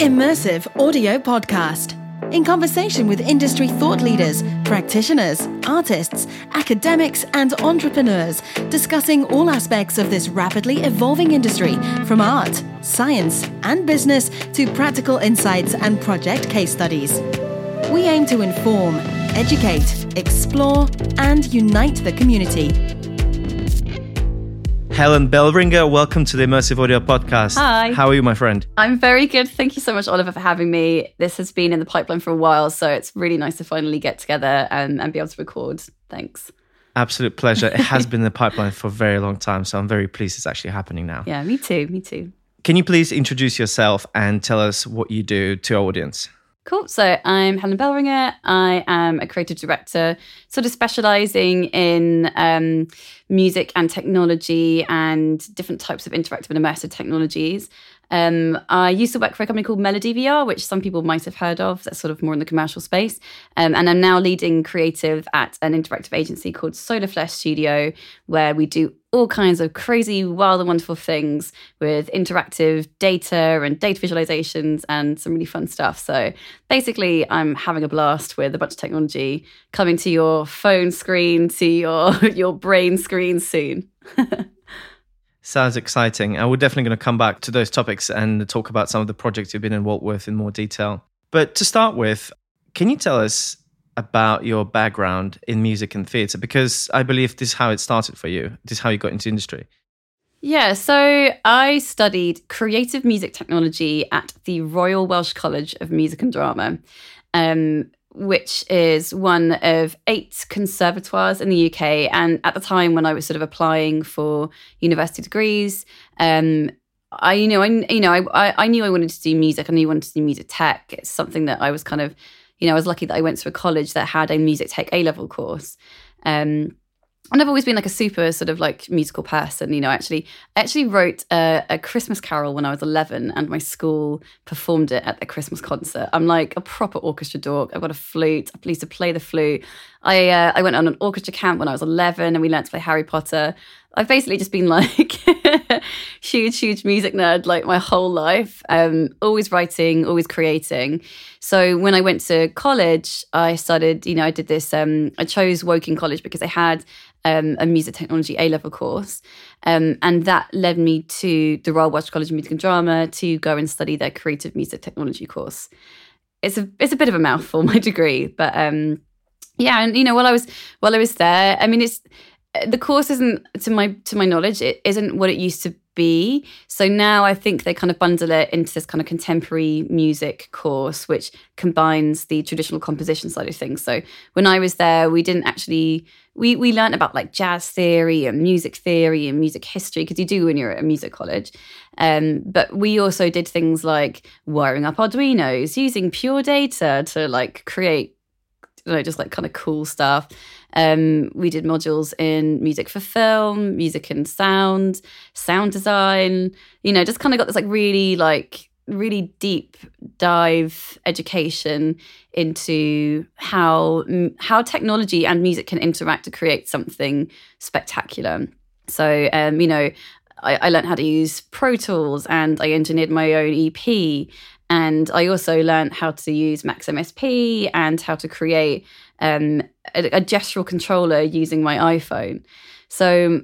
Immersive Audio Podcast. In conversation with industry thought leaders, practitioners, artists, academics, and entrepreneurs, discussing all aspects of this rapidly evolving industry from art, science, and business to practical insights and project case studies. We aim to inform, educate, explore, and unite the community Helen Bellringer, welcome to the Immersive Audio Podcast. Hi. How are you, my friend? I'm very good. Thank you so much, Oliver, for having me. This has been in the pipeline for a while, so it's really nice to finally get together and, and be able to record. Thanks. Absolute pleasure. it has been in the pipeline for a very long time, so I'm very pleased it's actually happening now. Yeah, me too. Me too. Can you please introduce yourself and tell us what you do to our audience? Cool. So I'm Helen Bellringer. I am a creative director, sort of specializing in um, music and technology and different types of interactive and immersive technologies. Um, I used to work for a company called Melody VR, which some people might have heard of. That's sort of more in the commercial space. Um, and I'm now leading creative at an interactive agency called Solar Flesh Studio, where we do all kinds of crazy, wild, and wonderful things with interactive data and data visualizations and some really fun stuff. So basically, I'm having a blast with a bunch of technology coming to your phone screen, to your your brain screen soon. Sounds exciting. And we're definitely going to come back to those topics and talk about some of the projects you've been involved with in more detail. But to start with, can you tell us about your background in music and theatre? Because I believe this is how it started for you. This is how you got into industry. Yeah, so I studied creative music technology at the Royal Welsh College of Music and Drama. Um, which is one of eight conservatoires in the UK. And at the time when I was sort of applying for university degrees, um, I you know I you know I I knew I wanted to do music. I knew I wanted to do music tech. It's something that I was kind of you know I was lucky that I went to a college that had a music tech A level course. Um, and I've always been like a super sort of like musical person, you know. Actually, I actually wrote a, a, Christmas carol when I was eleven, and my school performed it at the Christmas concert. I'm like a proper orchestra dork. I've got a flute. I used to play the flute. I uh, I went on an orchestra camp when I was eleven, and we learned to play Harry Potter. I've basically just been like huge, huge music nerd like my whole life. Um, always writing, always creating. So when I went to college, I started. You know, I did this. Um, I chose Woking College because I had um, a music technology A level course. Um, and that led me to the Royal Welsh College of Music and Drama to go and study their creative music technology course. It's a it's a bit of a mouthful, my degree, but um, yeah, and you know, while I was while I was there, I mean, it's the course isn't to my to my knowledge, it isn't what it used to be. So now I think they kind of bundle it into this kind of contemporary music course, which combines the traditional composition side of things. So when I was there, we didn't actually we we learned about like jazz theory and music theory and music history because you do when you're at a music college. Um, but we also did things like wiring up Arduinos, using pure data to like create, you know, just like kind of cool stuff. Um, we did modules in music for film, music and sound, sound design. You know, just kind of got this like really like really deep dive education into how how technology and music can interact to create something spectacular. So, um, you know, I, I learned how to use Pro Tools and I engineered my own EP. And I also learned how to use Max MSP and how to create um, a, a gestural controller using my iPhone. So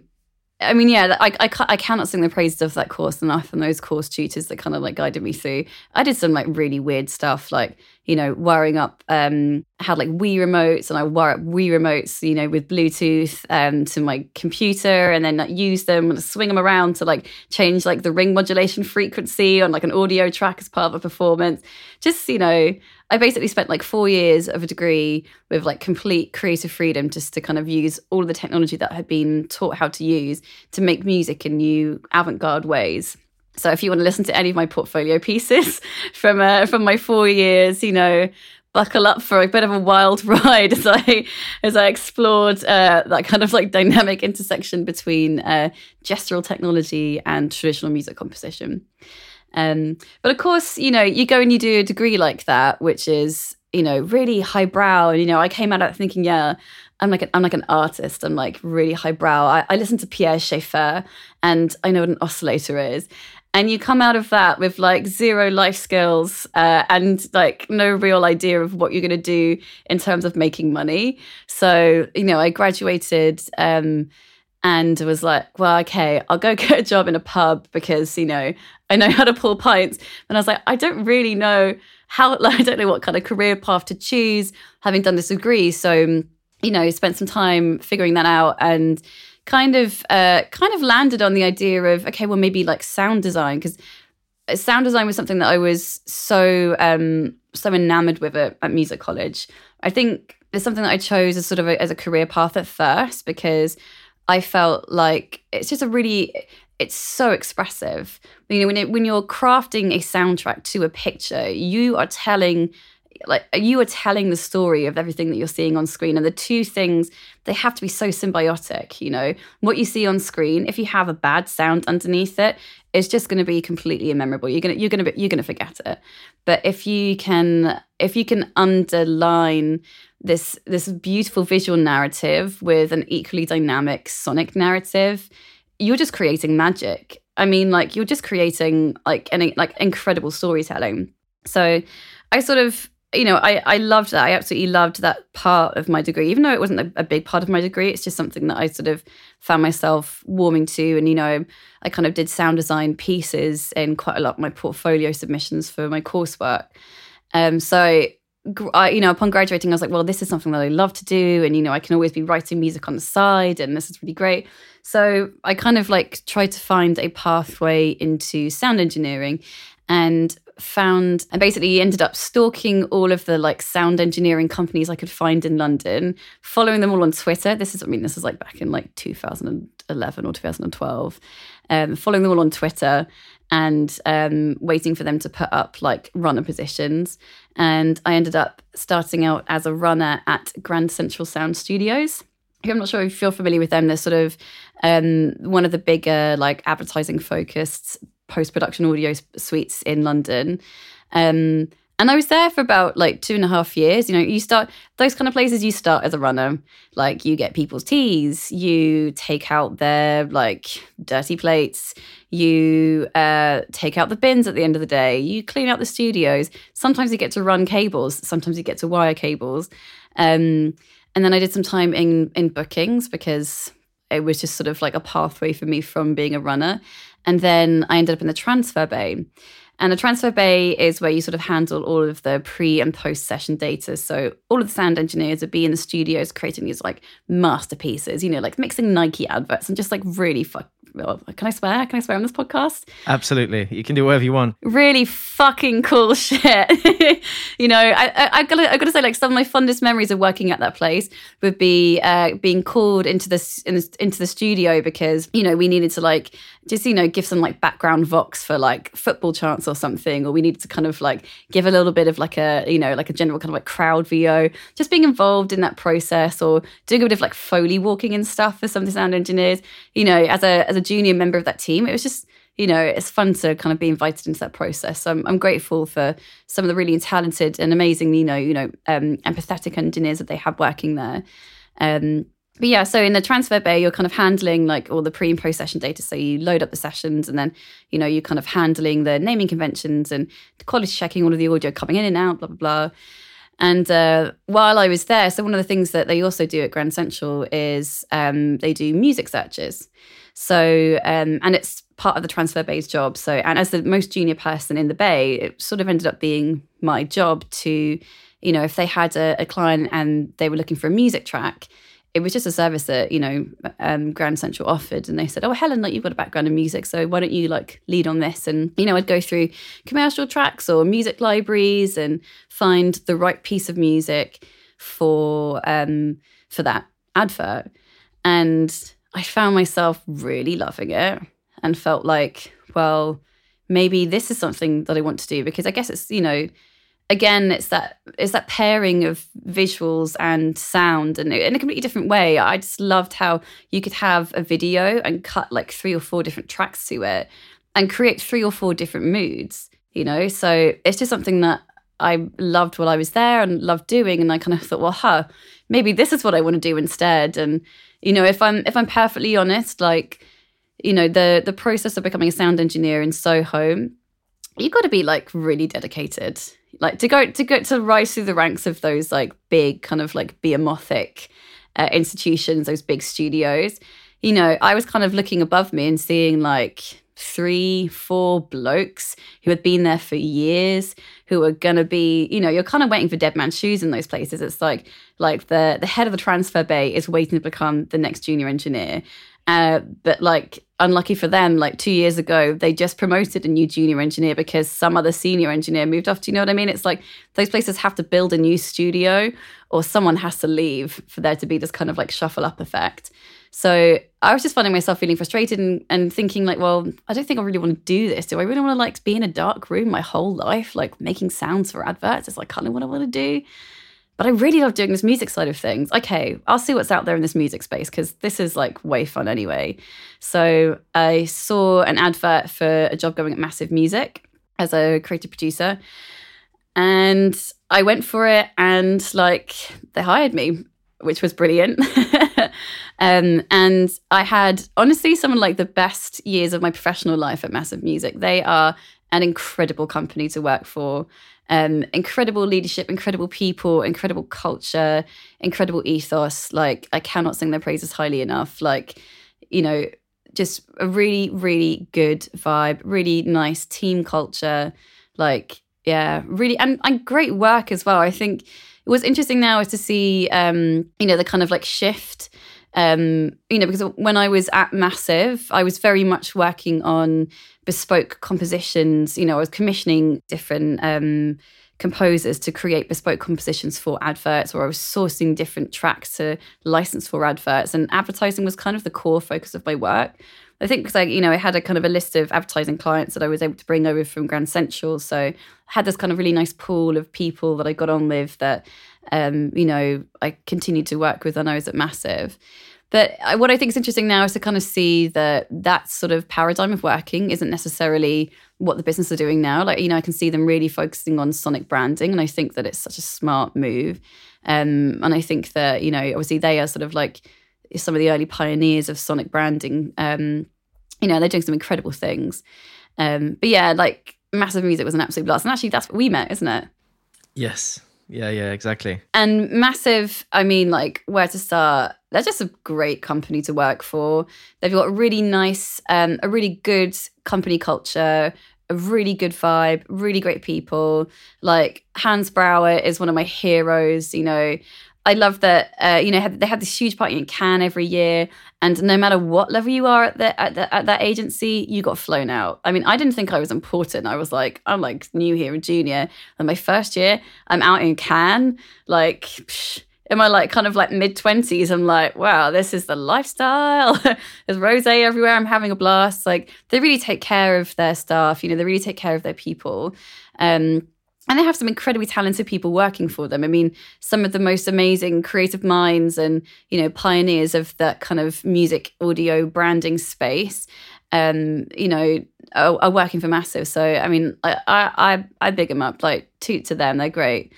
I mean, yeah, I, I, I cannot sing the praises of that course enough and those course tutors that kind of like guided me through. I did some like really weird stuff, like, you know, wiring up, um, had like Wii remotes and I wire up Wii remotes, you know, with Bluetooth um, to my computer and then like, use them and swing them around to like change like the ring modulation frequency on like an audio track as part of a performance. Just, you know, I basically spent like four years of a degree with like complete creative freedom just to kind of use all of the technology that I had been taught how to use to make music in new avant garde ways. So if you want to listen to any of my portfolio pieces from uh, from my four years, you know, buckle up for a bit of a wild ride as I as I explored uh, that kind of like dynamic intersection between uh, gestural technology and traditional music composition. Um, but of course, you know, you go and you do a degree like that, which is, you know, really highbrow. And, you know, I came out of thinking, yeah, I'm like an, I'm like an artist. I'm like really highbrow. I, I listen to Pierre Schaeffer, and I know what an oscillator is. And you come out of that with like zero life skills uh, and like no real idea of what you're going to do in terms of making money. So you know, I graduated. Um, and was like, well, okay, I'll go get a job in a pub because, you know, I know how to pour pints. And I was like, I don't really know how, like, I don't know what kind of career path to choose, having done this degree. So, you know, spent some time figuring that out and kind of, uh, kind of landed on the idea of, okay, well, maybe like sound design, because sound design was something that I was so, um, so enamored with at, at music college. I think it's something that I chose as sort of a, as a career path at first because I felt like it's just a really it's so expressive. You know, when it, when you're crafting a soundtrack to a picture, you are telling like you are telling the story of everything that you're seeing on screen and the two things they have to be so symbiotic you know? What you see on screen if you have a bad sound underneath it it's just going to be completely immemorable. You're going to you're going to you're going to forget it. But if you can if you can underline this this beautiful visual narrative with an equally dynamic sonic narrative you're just creating magic. I mean like you're just creating like any like incredible storytelling. So i sort of you know i i loved that. I absolutely loved that part of my degree. Even though it wasn't a, a big part of my degree it's just something that i sort of found myself warming to. And you know i kind of did sound design pieces in quite a lot of my portfolio submissions for my coursework. Um so I, you know, upon graduating, I was like, well, this is something that I love to do. And, you know, I can always be writing music on the side, and this is really great. So I kind of like tried to find a pathway into sound engineering. And found and basically ended up stalking all of the like sound engineering companies I could find in London, following them all on Twitter. This is, I mean, this is like back in like 2011 or 2012, um, following them all on Twitter and um, waiting for them to put up like runner positions. And I ended up starting out as a runner at Grand Central Sound Studios. I'm not sure if you're familiar with them. They're sort of um, one of the bigger, like advertising focused post production audio suites in London. Um, and I was there for about like two and a half years. You know, you start those kind of places, you start as a runner. Like you get people's teas, you take out their like dirty plates, you uh, take out the bins at the end of the day, you clean out the studios. Sometimes you get to run cables, sometimes you get to wire cables. Um, and then I did some time in in bookings because it was just sort of like a pathway for me from being a runner. And then I ended up in the transfer bay. And the transfer bay is where you sort of handle all of the pre and post session data. So all of the sound engineers would be in the studios creating these like masterpieces, you know, like mixing Nike adverts and just like really fuck. Can I swear? Can I swear on this podcast? Absolutely. You can do whatever you want. Really fucking cool shit. you know, I, I, I, gotta, I gotta say, like some of my fondest memories of working at that place would be uh, being called into this, in into the studio because you know we needed to like just you know give some like background vox for like football chants or something or we needed to kind of like give a little bit of like a you know like a general kind of like crowd vo just being involved in that process or doing a bit of like foley walking and stuff for some of the sound engineers you know as a as a junior member of that team it was just you know it's fun to kind of be invited into that process so I'm, I'm grateful for some of the really talented and amazing you know you know um, empathetic engineers that they have working there um, but yeah, so in the transfer bay, you're kind of handling like all the pre and post session data. So you load up the sessions and then, you know, you're kind of handling the naming conventions and the quality checking all of the audio coming in and out, blah, blah, blah. And uh, while I was there, so one of the things that they also do at Grand Central is um, they do music searches. So, um, and it's part of the transfer bay's job. So, and as the most junior person in the bay, it sort of ended up being my job to, you know, if they had a, a client and they were looking for a music track, it was just a service that you know um, Grand Central offered, and they said, "Oh, Helen, like you've got a background in music, so why don't you like lead on this?" And you know, I'd go through commercial tracks or music libraries and find the right piece of music for um, for that advert, and I found myself really loving it and felt like, well, maybe this is something that I want to do because I guess it's you know again it's that it's that pairing of visuals and sound and in a completely different way i just loved how you could have a video and cut like three or four different tracks to it and create three or four different moods you know so it's just something that I loved while I was there and loved doing. And I kind of thought, well, huh, maybe this is what I want to do instead. And, you know, if I'm if I'm perfectly honest, like, you know, the the process of becoming a sound engineer in Soho, you've got to be like really dedicated. Like to go to go to rise through the ranks of those like big kind of like behemothing uh, institutions, those big studios. You know, I was kind of looking above me and seeing like three, four blokes who had been there for years, who were gonna be, you know, you're kind of waiting for dead man's shoes in those places. It's like like the the head of the transfer bay is waiting to become the next junior engineer. Uh, but like unlucky for them, like two years ago, they just promoted a new junior engineer because some other senior engineer moved off. Do you know what I mean? It's like those places have to build a new studio or someone has to leave for there to be this kind of like shuffle up effect. So I was just finding myself feeling frustrated and, and thinking like, well, I don't think I really want to do this. Do I really want to like be in a dark room my whole life, like making sounds for adverts? It's like kind of what I want to do. But I really love doing this music side of things. Okay, I'll see what's out there in this music space because this is like way fun anyway. So I saw an advert for a job going at Massive Music as a creative producer. And I went for it and like they hired me, which was brilliant. um, and I had honestly some of like the best years of my professional life at Massive Music. They are an incredible company to work for um, incredible leadership, incredible people, incredible culture, incredible ethos. Like I cannot sing their praises highly enough. Like, you know, just a really, really good vibe, really nice team culture. Like, yeah, really, and, and great work as well. I think what's interesting now is to see, um, you know, the kind of like shift um, you know, because when I was at Massive, I was very much working on bespoke compositions. You know, I was commissioning different um, composers to create bespoke compositions for adverts, or I was sourcing different tracks to license for adverts. And advertising was kind of the core focus of my work. I think because I, you know, I had a kind of a list of advertising clients that I was able to bring over from Grand Central. So I had this kind of really nice pool of people that I got on with that, um, you know, I continued to work with when I was at Massive. But what I think is interesting now is to kind of see that that sort of paradigm of working isn't necessarily what the business are doing now. Like, you know, I can see them really focusing on sonic branding. And I think that it's such a smart move. Um, and I think that, you know, obviously they are sort of like some of the early pioneers of sonic branding. Um, you know, they're doing some incredible things. Um, but yeah, like massive music was an absolute blast. And actually, that's what we met, isn't it? Yes. Yeah, yeah, exactly. And massive, I mean, like, where to start? They're just a great company to work for. They've got a really nice, um, a really good company culture, a really good vibe, really great people. Like, Hans Brouwer is one of my heroes. You know, I love that uh, you know they have this huge party in Cannes every year, and no matter what level you are at, the, at, the, at that agency, you got flown out. I mean, I didn't think I was important. I was like, I'm like new here, a junior. And my first year, I'm out in Cannes, like. Psh, in my like kind of like mid 20s i'm like wow this is the lifestyle there's rose everywhere i'm having a blast like they really take care of their staff you know they really take care of their people um and they have some incredibly talented people working for them. I mean, some of the most amazing creative minds and you know pioneers of that kind of music audio branding space, um, you know, are, are working for Massive. So I mean, I I I big them up, like toot to them. They're great.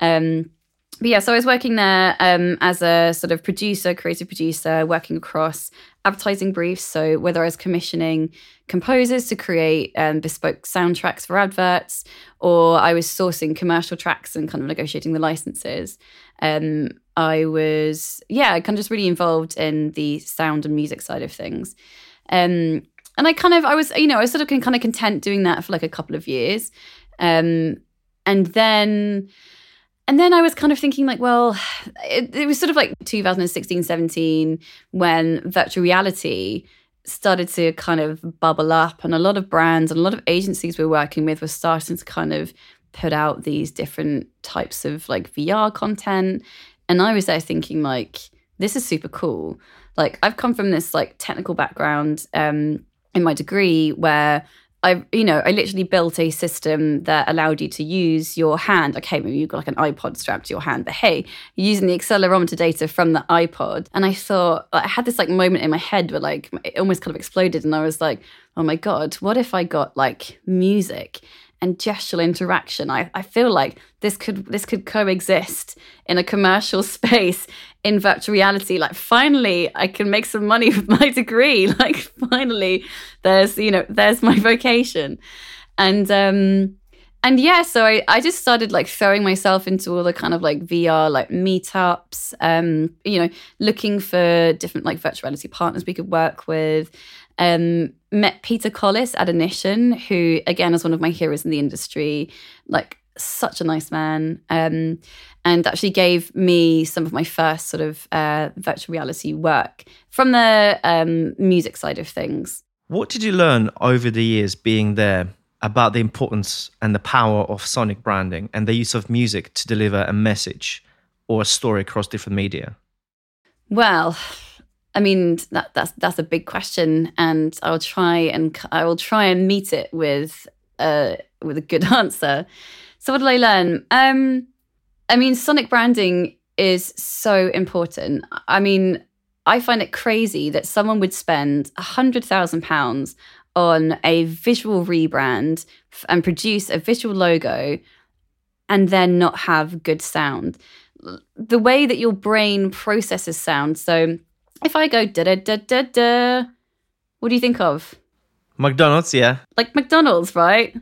Um, but yeah, so I was working there um, as a sort of producer, creative producer, working across advertising briefs. So whether I was commissioning composers to create um, bespoke soundtracks for adverts, or I was sourcing commercial tracks and kind of negotiating the licenses. Um, I was, yeah, kind of just really involved in the sound and music side of things. Um, and I kind of, I was, you know, I was sort of kind of content doing that for like a couple of years. Um, and then and then I was kind of thinking, like, well, it, it, was sort of like 2016, 17 when virtual reality started to kind of bubble up, and a lot of brands and a lot of agencies we we're working with were starting to kind of put out these different types of like VR content. And I was there thinking, like, this is super cool. Like, I've come from this like technical background um, in my degree where I, you know, I literally built a system that allowed you to use your hand. Okay, maybe you've got like an iPod strapped to your hand, but hey, you're using the accelerometer data from the iPod. And I thought, I had this like moment in my head where like it almost kind of exploded. And I was like, oh my God, what if I got like music and gestural interaction. I, I feel like this could this could coexist in a commercial space in virtual reality. Like finally I can make some money with my degree. Like finally there's, you know, there's my vocation. And um and yeah, so I, I just started like throwing myself into all the kind of like VR like meetups, um, you know, looking for different like virtual reality partners we could work with. Um, met Peter Collis at Ignition, who again is one of my heroes in the industry, like such a nice man, um, and actually gave me some of my first sort of uh, virtual reality work from the um, music side of things. What did you learn over the years being there about the importance and the power of sonic branding and the use of music to deliver a message or a story across different media? Well, I mean that that's that's a big question, and I'll try and I will try and meet it with uh with a good answer. So what did I learn? Um, I mean, sonic branding is so important. I mean, I find it crazy that someone would spend a hundred thousand pounds on a visual rebrand and produce a visual logo and then not have good sound. The way that your brain processes sound. So if I go da da da da da, what do you think of? McDonald's, yeah. Like McDonald's, right?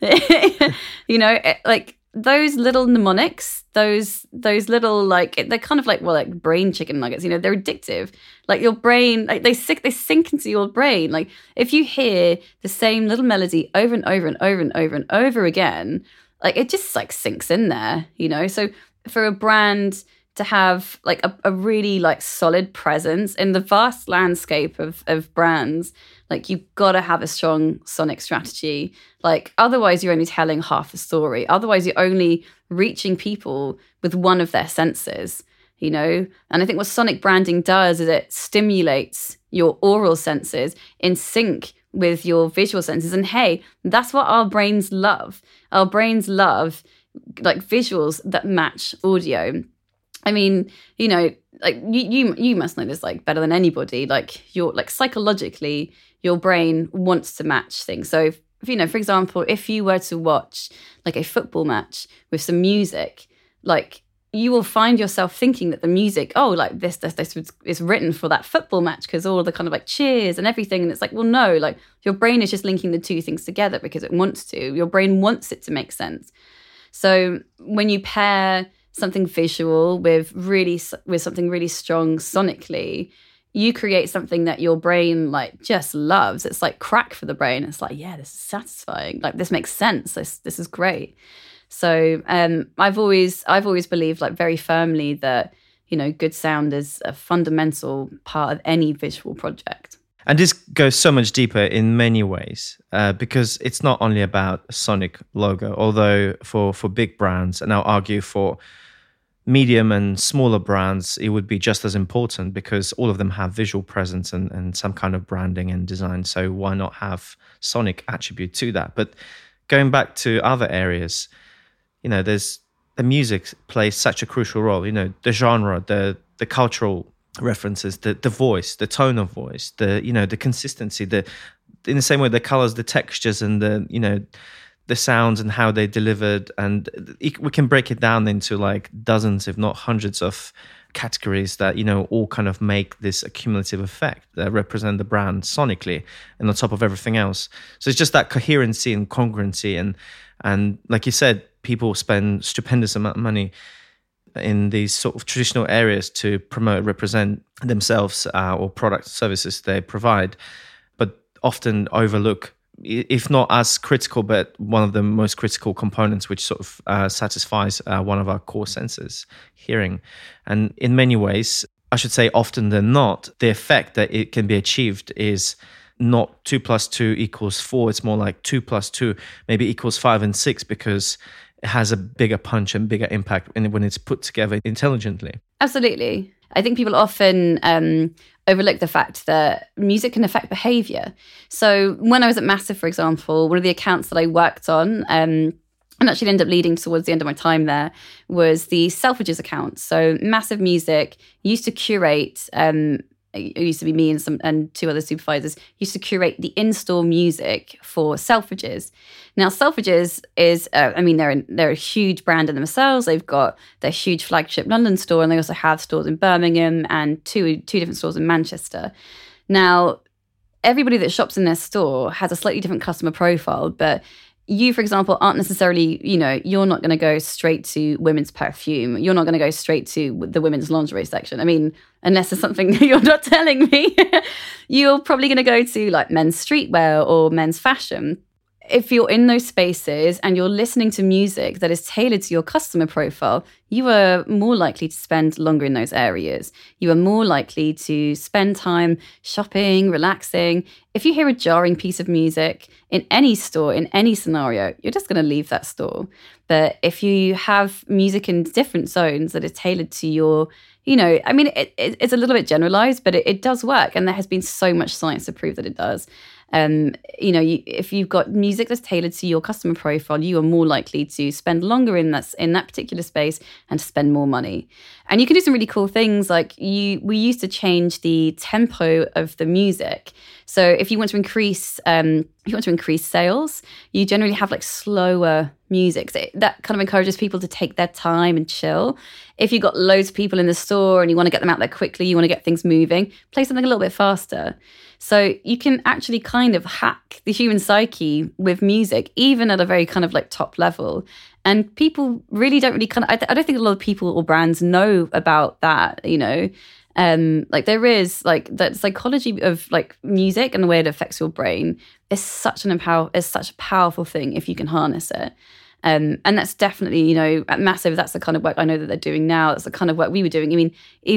you know, eh, like those little mnemonics, those those little like they're kind of like well like brain chicken nuggets. You know, they're addictive. Like your brain, like they sink they sink into your brain. Like if you hear the same little melody over and over and over and over and over again, like it just like sinks in there. You know, so for a brand to have like a, a really like solid presence in the vast landscape of of brands. Like you've got to have a strong sonic strategy. Like otherwise you're only telling half the story. Otherwise you're only reaching people with one of their senses you know? And i think what sonic branding does is it stimulates your aural senses in sync with your visual senses. And hey that's what our brains love. Our brains love like visuals that match audio I mean, you know, like you, you you must know this like better than anybody. Like your like psychologically, your brain wants to match things. So if, you know, for example, if you were to watch like a football match with some music, like you will find yourself thinking that the music, oh, like this, this, this is written for that football match because all the kind of like cheers and everything. And it's like, well, no, like your brain is just linking the two things together because it wants to. Your brain wants it to make sense. So when you pair something visual with really with something really strong sonically you create something that your brain like just loves. It's like crack for the brain. It's like yeah this is satisfying. Like this makes sense. This this is great. So um i've always i've always believed like very firmly that you know good sound is a fundamental part of any visual project. And this goes so much deeper in many ways uh, because it's not only about sonic logo although for for big brands and i'll argue for medium and smaller brands, it would be just as important because all of them have visual presence and, and some kind of branding and design. So why not have sonic attribute to that? But going back to other areas, you know, there's the music plays such a crucial role. You know, the genre, the the cultural references, the the voice, the tone of voice, the you know, the consistency, the in the same way the colors, the textures, and the you know the sounds and how they delivered and we can break it down into like dozens if not hundreds of categories that you know all kind of make this accumulative effect that represent the brand sonically and on top of everything else. So it's just that coherency and congruency and and like you said people spend stupendous amount of money in these sort of traditional areas to promote represent themselves uh, or product services they provide but often overlook if not as critical, but one of the most critical components, which sort of uh, satisfies uh, one of our core senses, hearing. And in many ways, I should say often than not, the effect that it can be achieved is not two plus two equals four. It's more like two plus two maybe equals five and six because it has a bigger punch and bigger impact when it's put together intelligently. Absolutely. I think people often um, overlook the fact that music can affect behavior. So when I was at Massive, for example, one of the accounts that I worked on, um, and actually ended up leading towards the end of my time there, was the Selfridges account. So Massive Music used to curate um, it used to be me and some and two other supervisors used to curate the in-store music for Selfridges. Now Selfridges is, uh, I mean, they're in, they're a huge brand in themselves. They've got their huge flagship London store, and they also have stores in Birmingham and two two different stores in Manchester. Now, everybody that shops in their store has a slightly different customer profile, but you, for example, aren't necessarily, you know, you're not going to go straight to women's perfume. You're not going to go straight to the women's lingerie section. I mean, unless there's something you're not telling me, you're probably going to go to like men's streetwear or men's fashion if you're in those spaces and you're listening to music that is tailored to your customer profile, you are more likely to spend longer in those areas. You are more likely to spend time shopping, relaxing. If you hear a jarring piece of music in any store, in any scenario, you're just going to leave that store. But if you have music in different zones that is tailored to your, you know, I mean, it, it, it's a little bit generalized, but it, it does work. And there has been so much science to prove that it does um, you know, you, if you've got music that's tailored to your customer profile, you are more likely to spend longer in that in that particular space and to spend more money. And you can do some really cool things like you. We used to change the tempo of the music. So if you want to increase, um, if you want to increase sales, you generally have like slower music. So that kind of encourages people to take their time and chill. If you've got loads of people in the store and you want to get them out there quickly, you want to get things moving, play something a little bit faster. So you can actually kind of hack the human psyche with music, even at a very kind of like top level. And people really don't really kind of, I, th- I don't think a lot of people or brands know about that, you know. Um, like there is like that psychology of like music and the way it affects your brain is such an empower is such a powerful thing if you can harness it. Um, and that's definitely, you know, at Massive, that's the kind of work I know that they're doing now. That's the kind of work we were doing. I mean,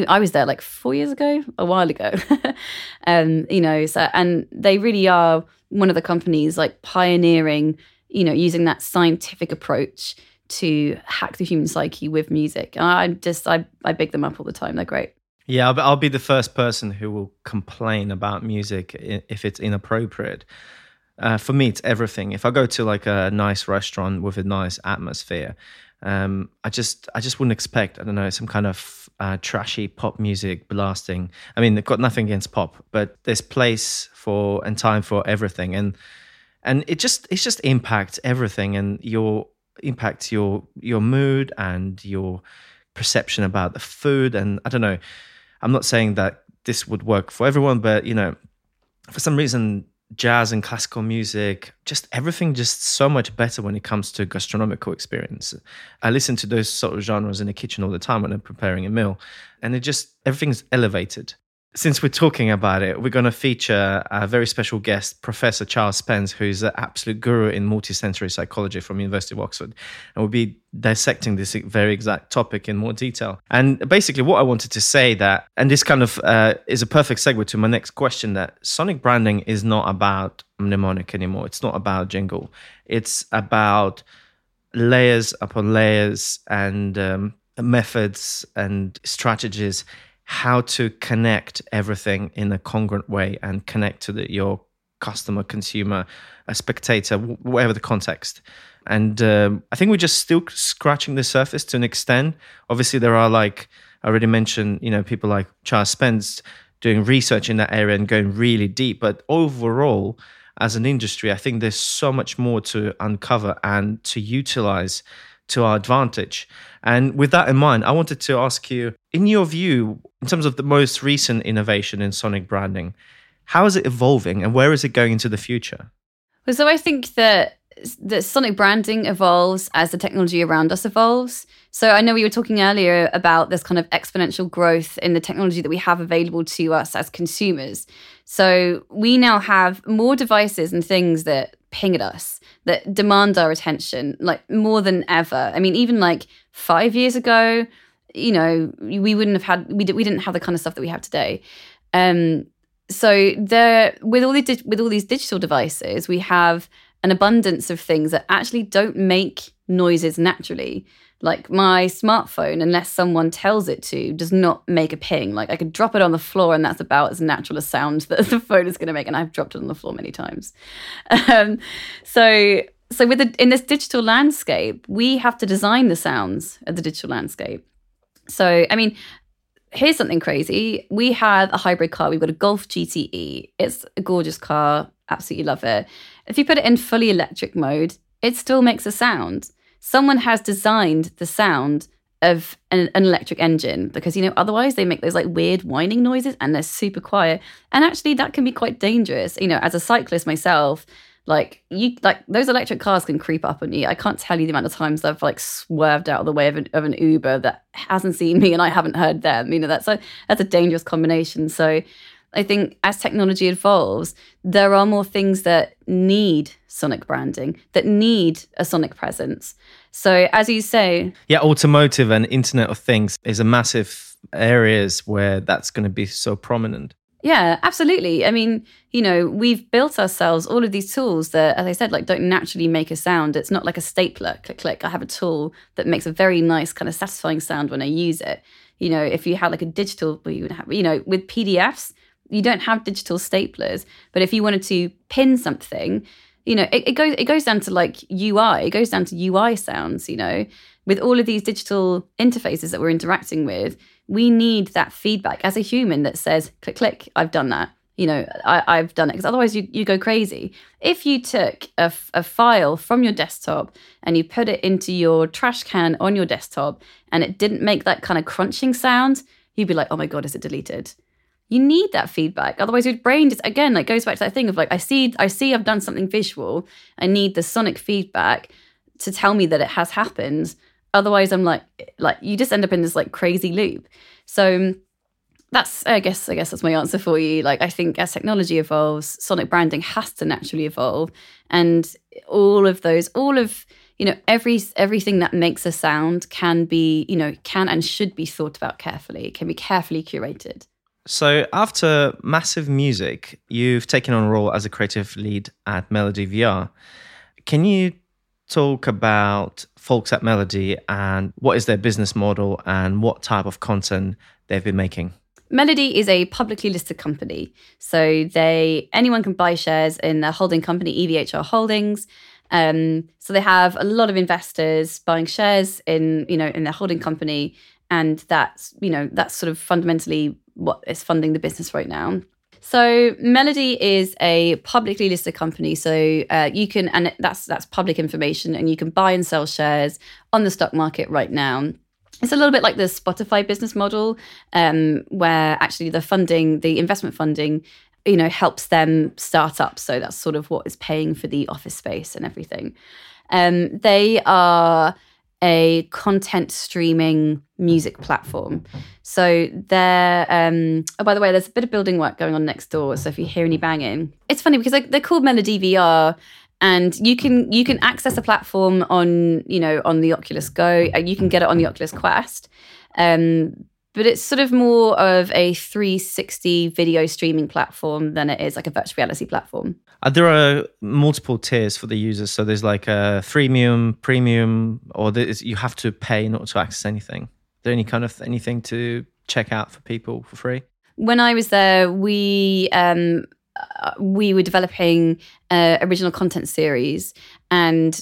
I was there like four years ago, a while ago. um, you know, so, and they really are one of the companies like pioneering, you know, using that scientific approach to hack the human psyche with music. I just, I, I big them up all the time. They're great. Yeah, I'll, I'll be the first person who will complain about music if it's inappropriate. Uh, for me, it's everything. If I go to like a nice restaurant with a nice atmosphere, um, I just I just wouldn't expect I don't know some kind of uh, trashy pop music blasting. I mean, they've got nothing against pop, but there's place for and time for everything, and and it just it just impacts everything, and your impacts your your mood and your perception about the food, and I don't know. I'm not saying that this would work for everyone, but you know, for some reason jazz and classical music, just everything just so much better when it comes to gastronomical experience. I listen to those sort of genres in the kitchen all the time when I'm preparing a meal, and it just everything's elevated since we're talking about it, we're going to feature a very special guest, Professor Charles Spence, who's an absolute guru in multisensory psychology from University of Oxford. And we'll be dissecting this very exact topic in more detail. And basically, what I wanted to say that, and this kind of uh, is a perfect segue to my next question that sonic branding is not about mnemonic anymore. It's not about jingle. It's about layers upon layers and um, methods and strategies how to connect everything in a congruent way and connect to the, your customer, consumer, a spectator, whatever the context. And um, I think we're just still scratching the surface to an extent. Obviously, there are like I already mentioned, you know, people like Charles Spence doing research in that area and going really deep. But overall, as an industry, I think there's so much more to uncover and to utilize to our advantage. And with that in mind, I wanted to ask you, in your view, in terms of the most recent innovation in sonic branding, how is it evolving and where is it going into the future? Well, so I think that that sonic branding evolves as the technology around us evolves. So I know we were talking earlier about this kind of exponential growth in the technology that we have available to us as consumers. So we now have more devices and things that ping at us that demand our attention like more than ever. I mean, even like five years ago, you know, we wouldn't have had we, we didn't have the kind of stuff that we have today. Um, so there, with all the with all these digital devices, we have an abundance of things that actually don't make noises naturally. Like my smartphone, unless someone tells it to, does not make a ping. Like I could drop it on the floor, and that's about as natural a sound that the phone is going to make. And I've dropped it on the floor many times. Um, so, so with the, in this digital landscape, we have to design the sounds of the digital landscape. So, I mean, here's something crazy. We have a hybrid car. We've got a Golf GTE. It's a gorgeous car. Absolutely love it. If you put it in fully electric mode, it still makes a sound. Someone has designed the sound of an, an, electric engine because you know otherwise they make those like weird whining noises and they're super quiet. And actually that can be quite dangerous. You know as a cyclist myself like you like those electric cars can creep up on you. I can't tell you the amount of times i've like swerved out of the way of an, of an uber that hasn't seen me and i haven't heard them. You know that's a that's a dangerous combination. So I think as technology evolves, there are more things that need sonic branding, that need a sonic presence. So, as you say, yeah, automotive and Internet of Things is a massive areas where that's going to be so prominent. Yeah, absolutely. I mean, you know, we've built ourselves all of these tools that, as I said, like don't naturally make a sound. It's not like a stapler, click, click. I have a tool that makes a very nice, kind of satisfying sound when I use it. You know, if you had like a digital, you would have, you know, with PDFs, you don't have digital staplers, but if you wanted to pin something, you know, it, it goes it goes down to like UI, it goes down to UI sounds, you know. With all of these digital interfaces that we're interacting with, we need that feedback as a human that says, click, click, I've done that. You know, I, have done it because otherwise you, you go crazy. If you took a, a file from your desktop and you put it into your trash can on your desktop and it didn't make that kind of crunching sound, you'd be like, oh my God, is it deleted? You need that feedback. Otherwise your brain just again like goes back to that thing of like i see i see i've done something visual. I need the sonic feedback to tell me that it has happened. Otherwise i'm like like you just end up in this like crazy loop. So um, that's i guess i guess that's my answer for you. Like i think as technology evolves sonic branding has to naturally evolve. And all of those all of you know every everything that makes a sound can be you know can and should be thought about carefully it can be carefully curated so, after Massive Music, you've taken on a role as a creative lead at Melody VR. Can you talk about folks at Melody and what is their business model and what type of content they've been making? Melody is a publicly listed company. So they anyone can buy shares in their holding company, EVHR Holdings. Um, so they have a lot of investors buying shares in, you know, in their holding company. And that's, you know, that's sort of fundamentally what is funding the business right now. So Melody is a publicly listed company, so uh, you can, and that's that's public information, and you can buy and sell shares on the stock market right now. It's a little bit like the Spotify business model, um, where actually the funding, the investment funding, you know, helps them start up. So that's sort of what is paying for the office space and everything. Um, they are a content streaming music platform. So there, um, oh, by the way, there's a bit of building work going on next door. So if you hear any banging, it's funny because they're called Melody VR and you can you can access a platform on you know on the Oculus Go. You can get it on the Oculus Quest. Um, but it's sort of more of a 360 video streaming platform than it is like a virtual reality platform. Uh, there are multiple tiers for the users. So there's like a freemium, premium, or you have to pay in order to access anything. Is there any kind of anything to check out for people for free? When I was there, we um, uh, we were developing uh, original content series, and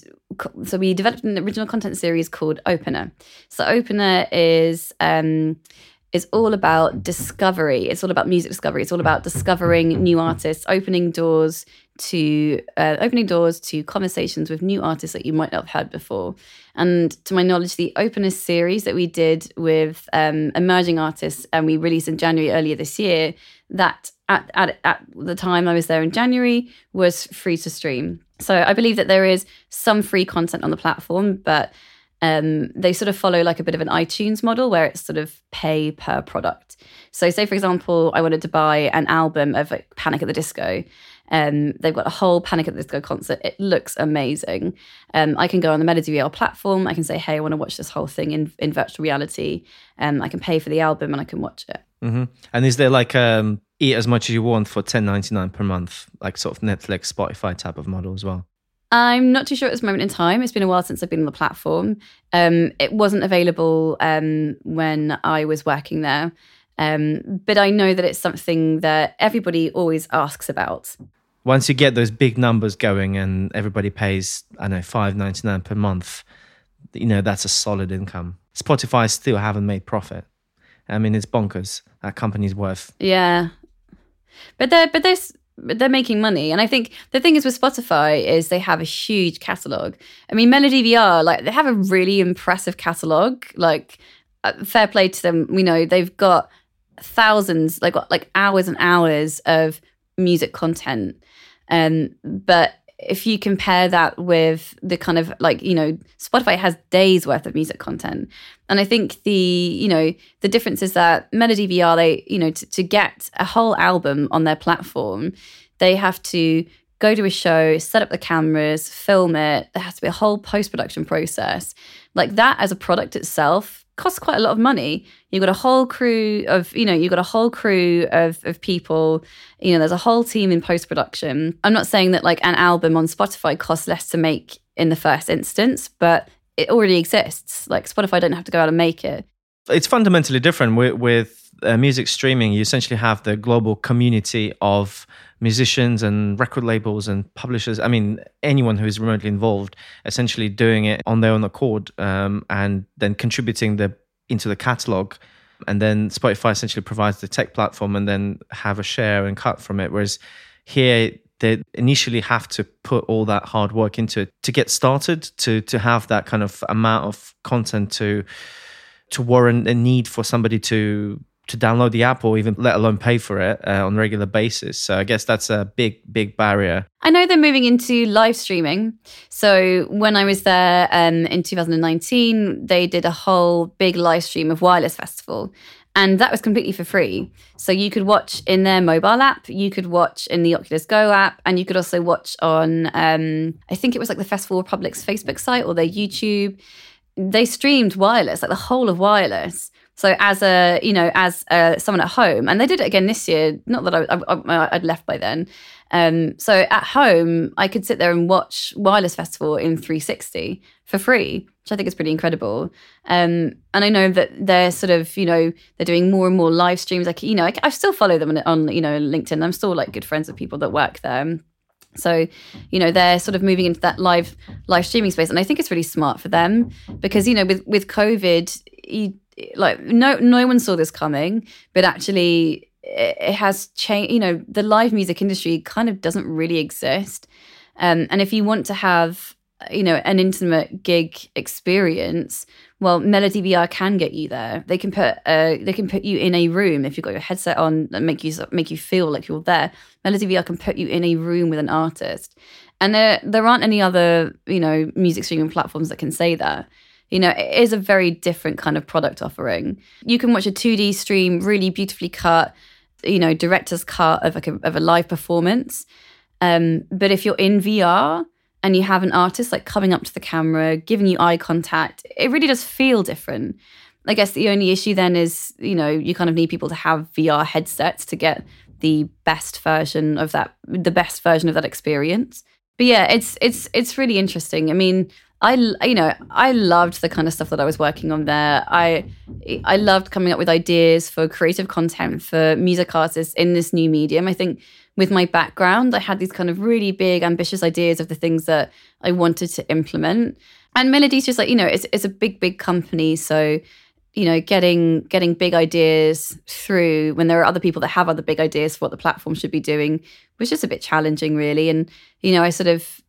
so we developed an original content series called Opener. So Opener is um, is all about discovery. It's all about music discovery. It's all about discovering new artists, opening doors to uh, opening doors to conversations with new artists that you might not have heard before. And to my knowledge, the Opener series that we did with um, emerging artists and we released in January earlier this year, that at, at, at the time I was there in January was free to stream. So I believe that there is some free content on the platform, but um, they sort of follow like a bit of an iTunes model where it's sort of pay per product. So, say for example, I wanted to buy an album of like, Panic at the Disco. Um, they've got a whole Panic at the Disco concert. It looks amazing. Um, I can go on the Melody platform. I can say, "Hey, I want to watch this whole thing in, in virtual reality." Um, I can pay for the album and I can watch it. Mm-hmm. And is there like um, eat as much as you want for ten ninety nine per month, like sort of Netflix, Spotify type of model as well? I'm not too sure at this moment in time. It's been a while since I've been on the platform. Um, it wasn't available um, when I was working there. Um, but I know that it's something that everybody always asks about. Once you get those big numbers going and everybody pays, I know, five ninety nine per month, you know, that's a solid income. Spotify still haven't made profit. I mean, it's bonkers. That company's worth. Yeah, but they're but they're they're making money, and I think the thing is with Spotify is they have a huge catalog. I mean, Melody VR like they have a really impressive catalog. Like, uh, fair play to them. We know they've got thousands, like like hours and hours of music content. Um, but if you compare that with the kind of like you know spotify has days worth of music content. And i think the you know the difference is that melody vr they you know to, to get a whole album on their platform they have to go to a show set up the cameras film it. There has to be a whole post-production process. Like that as a product itself costs quite a lot of money. You've got a whole crew of, you know, you've got a whole crew of, of people, you know, there's a whole team in post production. I'm not saying that like an album on Spotify costs less to make in the first instance, but it already exists. Like Spotify don't have to go out and make it. It's fundamentally different with, with uh, music streaming. You essentially have the global community of musicians and record labels and publishers. I mean, anyone who is remotely involved, essentially doing it on their own accord um, and then contributing the into the catalog. And then Spotify essentially provides the tech platform and then have a share and cut from it. Whereas here, they initially have to put all that hard work into it to get started, to to have that kind of amount of content to to warrant a need for somebody to to download the app or even let alone pay for it uh, on a regular basis. So I guess that's a big, big barrier. I know they're moving into live streaming. So when I was there um, in 2019, they did a whole big live stream of Wireless Festival. And that was completely for free. So you could watch in their mobile app, you could watch in the Oculus Go app, and you could also watch on, um, I think it was like the Festival Republic's Facebook site or their YouTube. They streamed wireless, like the whole of wireless. So as a you know as a, someone at home, and they did it again this year. Not that I, would left by then. Um, so at home, I could sit there and watch Wireless Festival in 360 for free, which I think is pretty incredible. Um, and I know that they're sort of you know they're doing more and more live streams. Like you know I, I still follow them on, on you know LinkedIn. I'm still like good friends with people that work there. So, you know, they're sort of moving into that live live streaming space, and I think it's really smart for them because you know, with with COVID, you like no no one saw this coming, but actually it, has changed. You know, the live music industry kind of doesn't really exist, um, and if you want to have you know an intimate gig experience well Melody VR can get you there. They can put uh, they can put you in a room. If you've got your headset on and make you make you feel like you're there Melody VR can put you in a room with an artist. And there there aren't any other you know music streaming platforms that can say that you know, it is a very different kind of product offering. You can watch a 2D stream, really beautifully cut, you know, director's cut of, like a, of a live performance. Um, but if you're in VR and you have an artist like coming up to the camera, giving you eye contact, it really does feel different. I guess the only issue then is, you know, you kind of need people to have VR headsets to get the best version of that, the best version of that experience. But yeah, it's it's it's really interesting. I mean, I you know I loved the kind of stuff that I was working on there. I I loved coming up with ideas for creative content for music artists in this new medium. I think with my background, I had these kind of really big, ambitious ideas of the things that I wanted to implement. And Melody's just like you know it's it's a big big company, so you know getting getting big ideas through when there are other people that have other big ideas for what the platform should be doing was just a bit challenging really and you know i sort of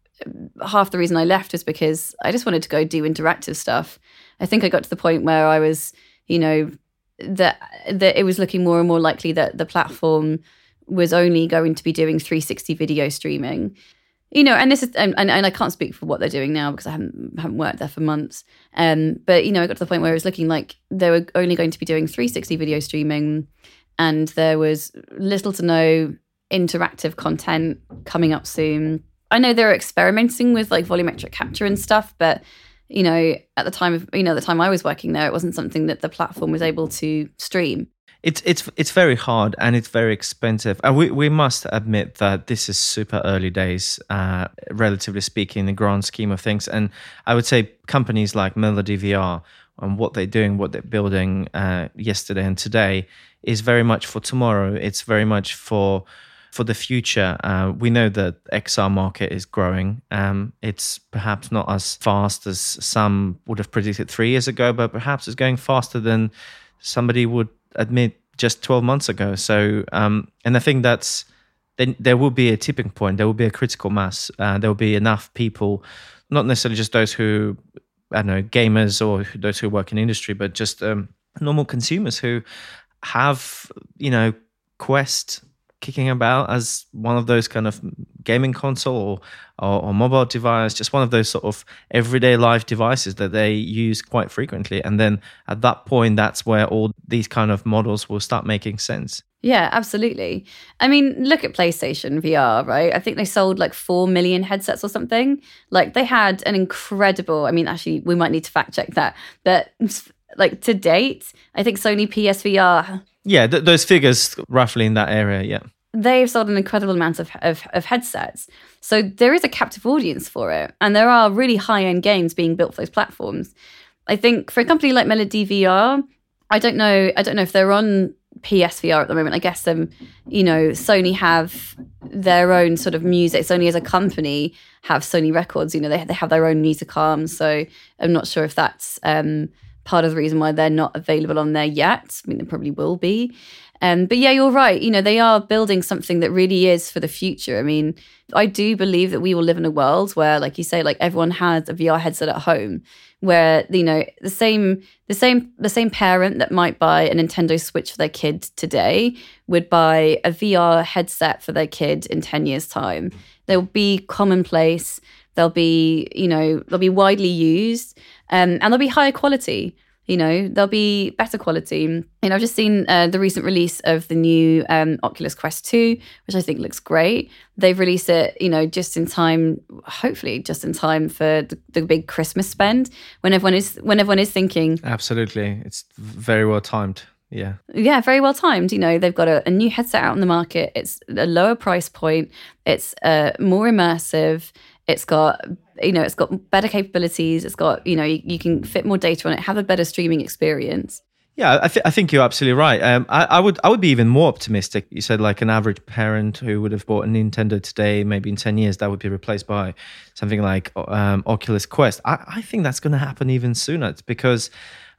half the reason I left was because I just wanted to go do interactive stuff. I think I got to the point where I was, you know, that that it was looking more and more likely that the platform was only going to be doing 360 video streaming. You know, and this is and, and, I can't speak for what they're doing now because I haven't haven't worked there for months. Um, but you know, I got to the point where it was looking like they were only going to be doing 360 video streaming, and there was little to no interactive content coming up soon I know they're experimenting with like volumetric capture and stuff, but you know, at the time of you know the time I was working there, it wasn't something that the platform was able to stream. It's it's it's very hard and it's very expensive. And we, we must admit that this is super early days, uh, relatively speaking, in the grand scheme of things. And I would say companies like Melody VR and what they're doing, what they're building uh, yesterday and today is very much for tomorrow. It's very much for for the future, uh, we know that XR market is growing. Um, it's perhaps not as fast as some would have predicted three years ago, but perhaps it's going faster than somebody would admit just 12 months ago. So, um, and I think that's then there will be a tipping point. There will be a critical mass. Uh, there will be enough people, not necessarily just those who, I don't know, gamers or those who work in industry, but just um, normal consumers who have, you know, Quest kicking about as one of those kind of gaming console or, or, or, mobile device, just one of those sort of everyday life devices that they use quite frequently. And then at that point, that's where all these kind of models will start making sense. Yeah, absolutely. I mean, look at PlayStation VR, right? I think they sold like 4 million headsets or something. Like they had an incredible, I mean, actually, we might need to fact check that. But like to date, I think Sony PSVR yeah, th- those figures roughly in that area. Yeah, they've sold an incredible amount of, of, of headsets. So there is a captive audience for it, and there are really high end games being built for those platforms. I think for a company like Melody VR, I don't know. I don't know if they're on PSVR at the moment. I guess um, you know, Sony have their own sort of music. Sony as a company have Sony Records. You know, they they have their own music arms. So I'm not sure if that's um part of the reason why they're not available on there yet. I mean, they probably will be. Um, but yeah, you're right. You know, they are building something that really is for the future. I mean, I do believe that we will live in a world where, like you say, like everyone has a VR headset at home, where you know the same, the same, the same parent that might buy a Nintendo Switch for their kid today would buy a VR headset for their kid in ten years' time. They'll be commonplace. They'll be, you know, they'll be widely used, um, and they'll be higher quality. You know, they'll be better quality. And I've just seen uh, the recent release of the new um, Oculus Quest 2, which I think looks great. They've released it, you know, just in time, hopefully just in time for the, the big Christmas spend when everyone is when everyone is thinking. Absolutely, it's very well timed. Yeah. Yeah, very well timed. You know, they've got a, a, new headset out on the market. It's a lower price point. It's uh, more immersive. It's got you know it's got better capabilities. It's got you know you, you can fit more data on it, have a better streaming experience. Yeah, I, th- I think you're absolutely right. Um, I, I, would I would be even more optimistic. You said like an average parent who would have bought a Nintendo today, maybe in ten years, that would be replaced by something like um, Oculus Quest. I, I think that's going to happen even sooner because,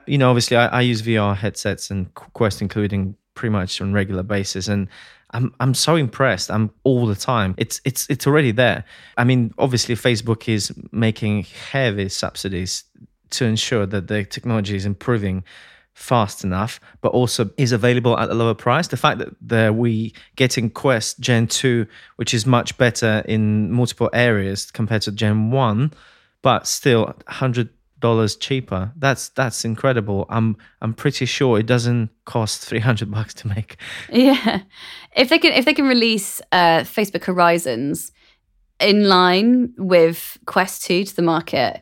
you know, obviously I, I use VR headsets and Quest, including pretty much on regular basis, and I'm I'm so impressed. I'm all the time. It's it's it's already there. I mean, obviously Facebook is making heavy subsidies to ensure that the technology is improving fast enough, but also is available at a lower price. The fact that the, we getting Quest Gen 2, which is much better in multiple areas compared to Gen 1, but still 100 dollars cheaper. That's that's incredible. I'm I'm pretty sure it doesn't cost three hundred bucks to make. Yeah, if they can if they can release uh, Facebook Horizons in line with Quest Two to the market,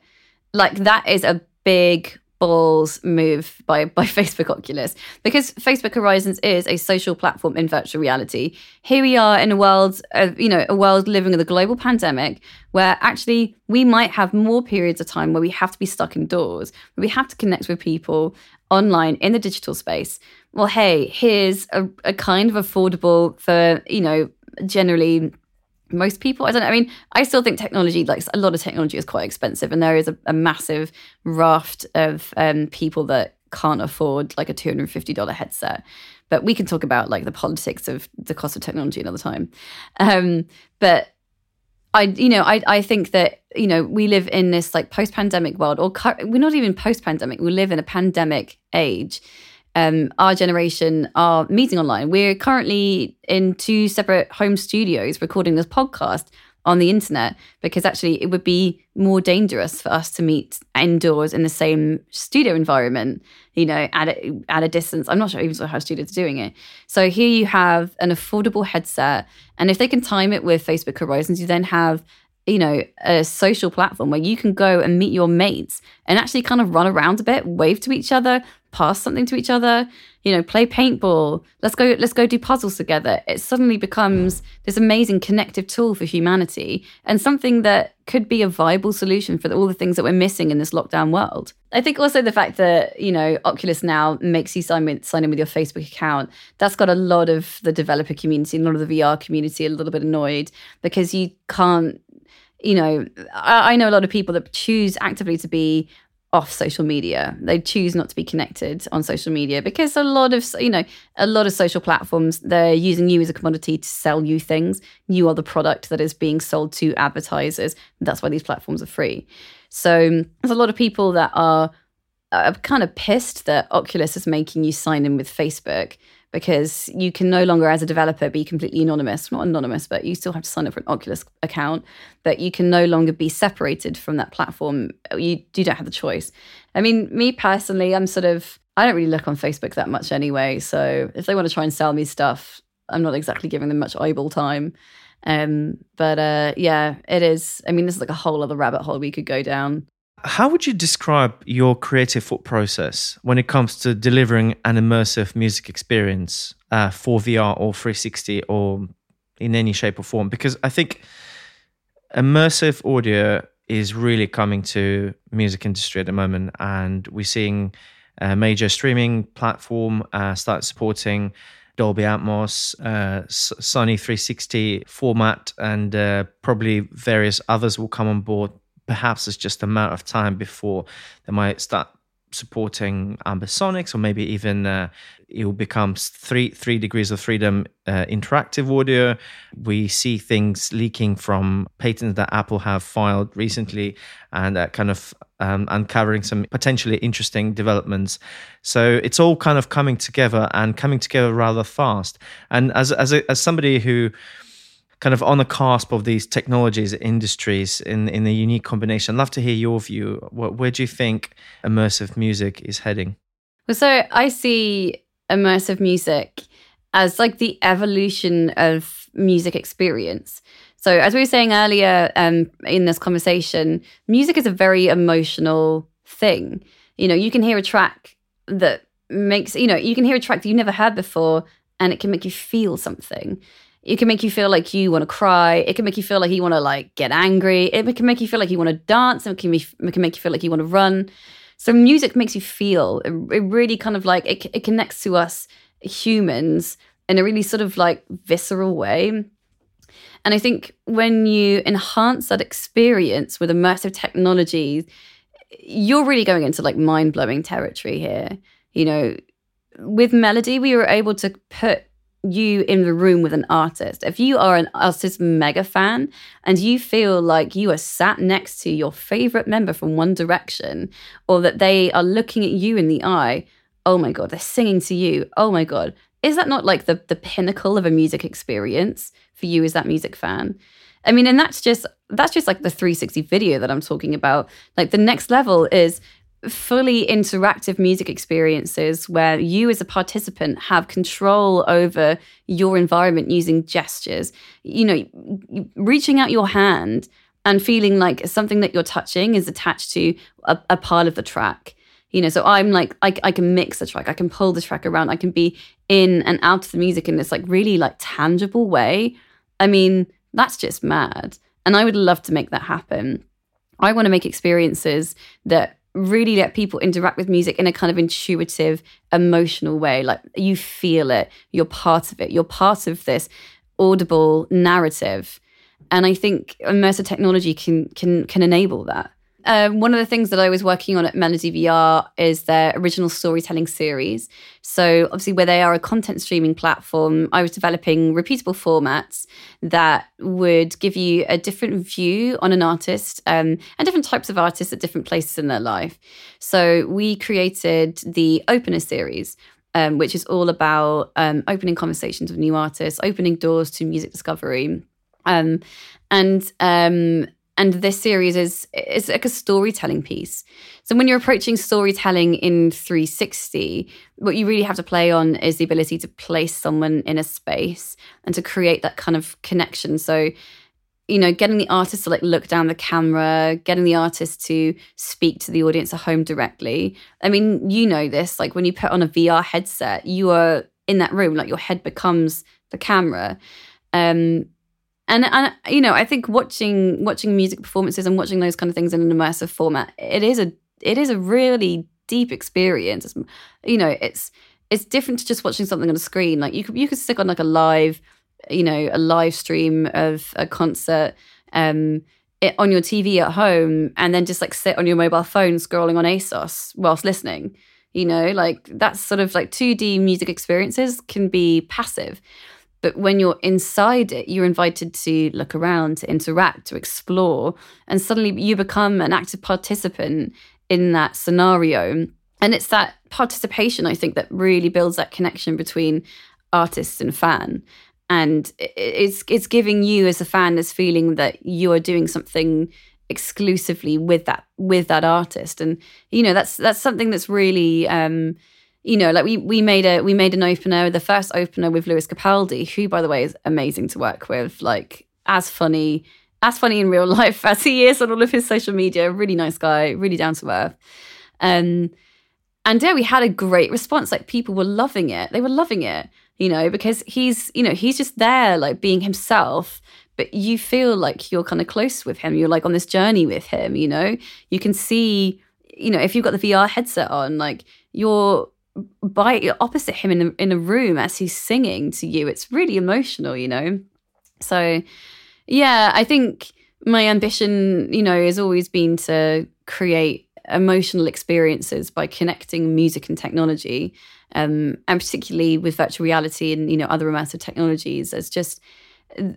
like that is a big balls move by by Facebook Oculus because Facebook Horizons is a social platform in virtual reality. Here we are in a world of you know a world living with a global pandemic where actually we might have more periods of time where we have to be stuck indoors, where we have to connect with people online in the digital space. Well, hey, here's a, a kind of affordable for you know generally most people i don't know i mean i still think technology like a lot of technology is quite expensive and there is a, a massive raft of um, people that can't afford like a $250 headset but we can talk about like the politics of the cost of technology another time um, but I, you know, I, I think that you know we live in this like post-pandemic world, or we're not even post-pandemic. We live in a pandemic age, um, our generation are meeting online. We're currently in two separate home studios recording this podcast on the internet because actually it would be more dangerous for us to meet indoors in the same studio environment, you know, at a, at a distance. I'm not sure even how studios are doing it. So here you have an affordable headset, and if they can time it with Facebook Horizons, you then have you know, a social platform where you can go and meet your mates and actually kind of run around a bit, wave to each other, pass something to each other, you know, play paintball. Let's go let's go do puzzles together. It suddenly becomes this amazing connective tool for humanity and something that could be a viable solution for all the things that we're missing in this lockdown world. I think also the fact that, you know, Oculus now makes you sign, with, sign in with your Facebook account, that's got a lot of the developer community, a lot of the VR community a little bit annoyed because you can't you know, I, I know a lot of people that choose actively to be off social media. They choose not to be connected on social media because a lot of you know a lot of social platforms they're using you as a commodity to sell you things. You are the product that is being sold to advertisers. That's why these platforms are free. So there's a lot of people that are, are kind of pissed that Oculus is making you sign in with Facebook because you can no longer, as a developer, be completely anonymous. Not anonymous, but you still have to sign up for an Oculus account. But you can no longer be separated from that platform. You, you don't have the choice. I mean, me personally, I'm sort of, I don't really look on Facebook that much anyway. So if they want to try and sell me stuff, I'm not exactly giving them much eyeball time. Um, but uh, yeah, it is. I mean, this is like a whole other rabbit hole we could go down. How would you describe your creative thought process when it comes to delivering an immersive music experience uh, for VR or 360 or in any shape or form? Because I think immersive audio is really coming to music industry at the moment, and we're seeing a major streaming platform uh, start supporting Dolby Atmos, uh, Sony 360 format, and uh, probably various others will come on board perhaps it's just a matter of time before they might start supporting ambisonics or maybe even uh, it will become three three degrees of freedom uh, interactive audio. We see things leaking from patents that apple have filed recently and uh, kind of um, uncovering some potentially interesting developments. So it's all kind of coming together and coming together rather fast. And as as, a, as somebody who kind of on the cusp of these technologies industries in in a unique combination. I'd love to hear your view. What, where do you think immersive music is heading? Well, so I see immersive music as like the evolution of music experience. So, as we were saying earlier um, in this conversation, music is a very emotional thing. You know, you can hear a track that makes, you know, you can hear a track that you've never heard before and it can make you feel something. It can make you feel like you want to cry. It can make you feel like you want to like get angry. It can make you feel like you want to dance. It can, be, it can make you feel like you want to run. So music makes you feel. It, it really kind of like it, it connects to us humans in a really sort of like visceral way. And I think when you enhance that experience with immersive technology, you're really going into like mind blowing territory here. You know, with Melody, we were able to put you in the room with an artist, if you are an artist mega fan and you feel like you are sat next to your favorite member from One Direction, or that they are looking at you in the eye, oh my God, they're singing to you. Oh my God. Is that not like the, the pinnacle of a music experience for you as that music fan? I mean, and that's just that's just like the 360 video that I'm talking about. Like the next level is fully interactive music experiences where you as a participant have control over your environment using gestures. You know reaching out your hand and feeling like something that you're touching is attached to a, a part of the track. You know so i'm like I, I can mix the track i can pull the track around i can be in and out of the music in this like really like tangible way. I mean that's just mad. And i would love to make that happen. I want to make experiences that really let people interact with music in a kind of intuitive, emotional way. Like you feel it, you're part of it, you're part of this audible narrative. And I think immersive technology can can can enable that. Um, one of the things that I was working on at Melody VR is their original storytelling series. So, obviously, where they are a content streaming platform, I was developing repeatable formats that would give you a different view on an artist um, and different types of artists at different places in their life. So, we created the Opener series. Um, which is all about um, opening conversations with new artists, opening doors to music discovery, um, and um, and this series is is like a storytelling piece. So when you're approaching storytelling in 360, what you really have to play on is the ability to place someone in a space and to create that kind of connection. So you know, getting the artist to like look down the camera, getting the artist to speak to the audience at home directly. I mean, you know this, like when you put on a VR headset, you are in that room, like your head becomes the camera. Um, and and you know i think watching watching music performances and watching those kind of things in an immersive format it is a it is a really deep experience it's, you know it's it's different to just watching something on a screen like you could you could stick on like a live you know a live stream of a concert um it on your TV at home and then just like sit on your mobile phone scrolling on ASOS whilst listening. You know, like that's sort of like 2D music experiences can be passive. But when you're inside it, you're invited to look around, to interact, to explore. And suddenly you become an active participant in that scenario. And it's that participation, I think, that really builds that connection between artist and fan. And it's it's giving you as a fan this feeling that you are doing something exclusively with that with that artist. And you know, that's that's something that's really um, you know, like we we made a we made an opener, the first opener with Lewis Capaldi, who by the way is amazing to work with, like as funny, as funny in real life as he is on all of his social media. Really nice guy, really down to earth. Um, and yeah, we had a great response. Like people were loving it. They were loving it, you know, because he's, you know, he's just there, like being himself. But you feel like you're kind of close with him. You're like on this journey with him, you know. You can see, you know, if you've got the VR headset on, like you're by opposite him in a, in a room as he's singing to you. It's really emotional, you know. So, yeah, I think my ambition, you know, has always been to create emotional experiences by connecting music and technology, um, and particularly with virtual reality and you know other immersive technologies. There's just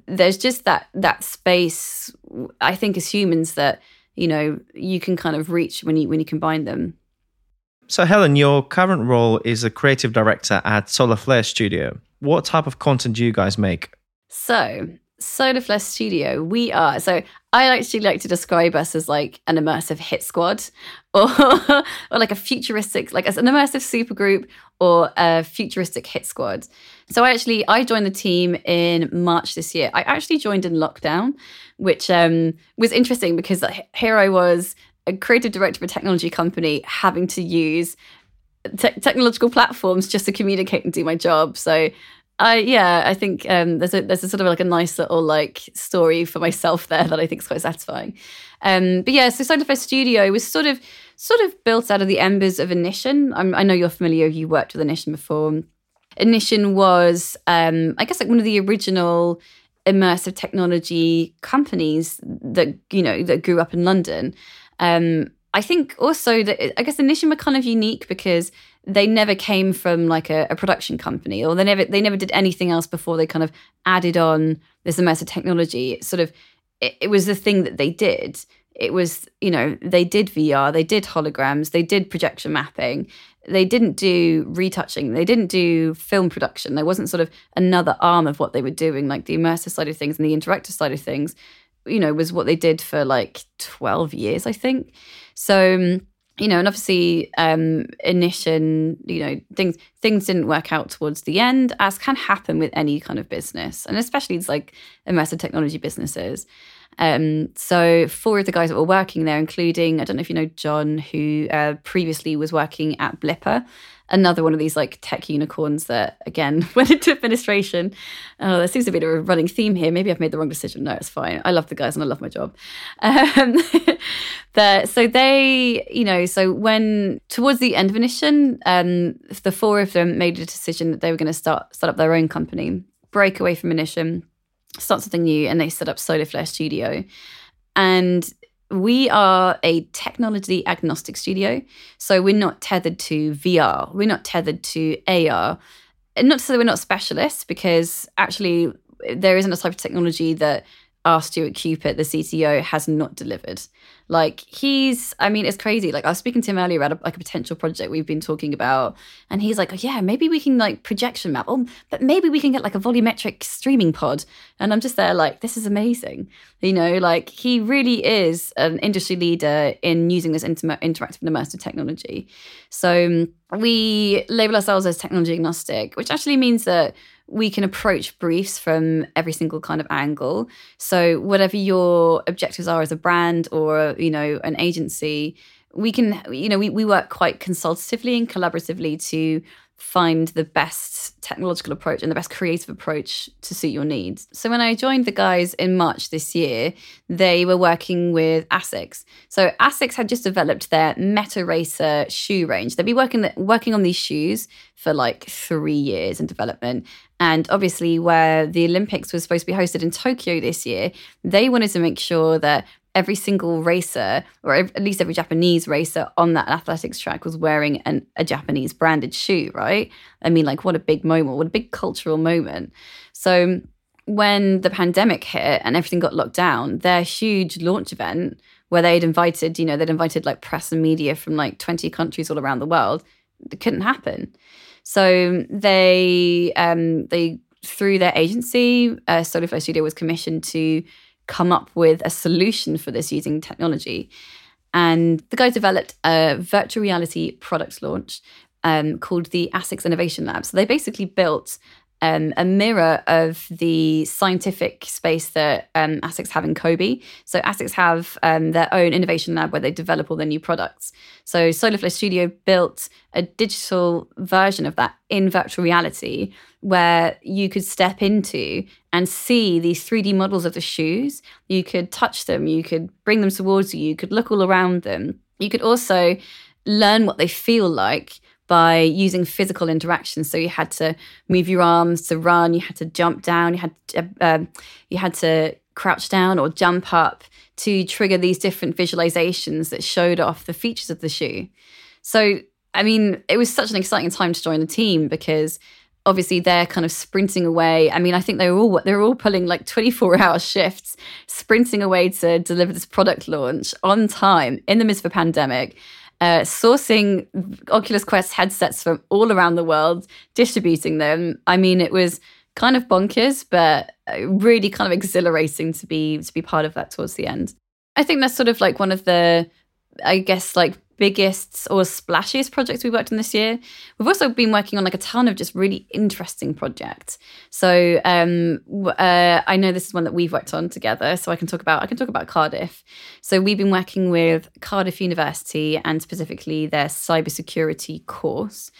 there's just that that space. I think as humans that you know you can kind of reach when you when you combine them. So, Helen, your current role is a creative director at Solar Flare Studio. What type of content do you guys make? So, Solar Flare Studio, we are. So, I actually like to describe us as like an immersive hit squad or, or like a futuristic, like as an immersive supergroup or a futuristic hit squad. So, I actually I joined the team in March this year. I actually joined in lockdown, which um, was interesting because here I was a creative director of a technology company having to use te- technological platforms just to communicate and do my job. So I yeah, I think um, there's a there's a sort of like a nice little like story for myself there that I think is quite satisfying. Um, but yeah, so Flare Studio was sort of sort of built out of the embers of Inition. I'm, i know you're familiar. You worked with Inition before. Inition was, um, I guess, like one of the original immersive technology companies that you know that grew up in London. Um, I think also that I guess Inition were kind of unique because they never came from like a, a, production company or they never they never did anything else before they kind of added on this immersive technology. It sort of it, it was the thing that they did. It was, you know, they did VR, they did holograms, they did projection mapping. They didn't do retouching. They didn't do film production. There wasn't sort of another arm of what they were doing, like the immersive side of things and the interactive side of things you know, was what they did for like 12 years, I think. So, um, you know, and obviously, um, Inition, you know, things things didn't work out towards the end, as can happen with any kind of business, and especially it's like immersive technology businesses. Um, so four of the guys that were working there, including I don't know if you know John, who uh, previously was working at Blippar, another one of these like tech unicorns that again went into administration. Oh, there seems to be a running theme here. Maybe I've made the wrong decision. No, it's fine. I love the guys and I love my job. Um, the, so they, you know, so when towards the end of Inition, um, the four of them made a decision that they were going to start start up their own company, break away from Inition, start something new, and they set up Solar Flare Studio. And we are a technology agnostic studio. So we're not tethered to VR, we're not tethered to AR. And not to say we're not specialists, because actually, there isn't a type of technology that our Stuart Cupit, the CTO, has not delivered. Like he's, I mean, it's crazy. Like I was speaking to him earlier about a, like a potential project we've been talking about, and he's like, oh, "Yeah, maybe we can like projection map, oh, but maybe we can get like a volumetric streaming pod." And I'm just there like, "This is amazing," you know. Like he really is an industry leader in using this inter- interactive and immersive technology. So we label ourselves as technology agnostic, which actually means that we can approach briefs from every single kind of angle. So whatever your objectives are as a brand or you know an agency, we can you know we, we work quite consultatively and collaboratively to find the best technological approach and the best creative approach to suit your needs. So when I joined the guys in March this year, they were working with Asics. So Asics had just developed their Meta Racer shoe range. They'd be working working on these shoes for like 3 years in development. And obviously where the Olympics was supposed to be hosted in Tokyo this year, they wanted to make sure that every single racer, or at least every Japanese racer on that athletics track, was wearing an, a Japanese branded shoe, right? I mean, like, what a big moment, what a big cultural moment. So, when the pandemic hit and everything got locked down, their huge launch event where they'd invited, you know, they'd invited like press and media from like 20 countries all around the world, it couldn't happen. So they um, they through their agency, uh, Solar Flare Studio was commissioned to come up with a solution for this using technology. And the guys developed a virtual reality product launch um, called the ASICS Innovation Lab. So they basically built um, a mirror of the scientific space that um, ASICS have in Kobe. So ASICS have um, their own innovation lab where they develop all their new products. So Solar Flare Studio built a digital version of that in virtual reality where you could step into and see these 3D models of the shoes. You could touch them, you could bring them towards you, you could look all around them. You could also learn what they feel like by using physical interactions. So you had to move your arms to run, you had to jump down, you had to, um, you had to crouch down or jump up to trigger these different visualizations that showed off the features of the shoe. So I mean, it was such an exciting time to join the team because obviously they're kind of sprinting away. I mean, I think they were all they were all pulling like 24 hour shifts, sprinting away to deliver this product launch on time in the midst of a pandemic uh, sourcing Oculus Quest headsets from all around the world, distributing them. I mean, it was kind of bonkers, but uh, really kind of exhilarating to be to be part of that towards the end. I think that's sort of like one of the, I guess, like biggest or splashiest projects we worked on this year. We've also been working on like a ton of just really interesting projects. So um, uh, I know this is one that we've worked on together, so I can talk about I can talk about Cardiff. So we've been working with Cardiff University and specifically their cybersecurity course.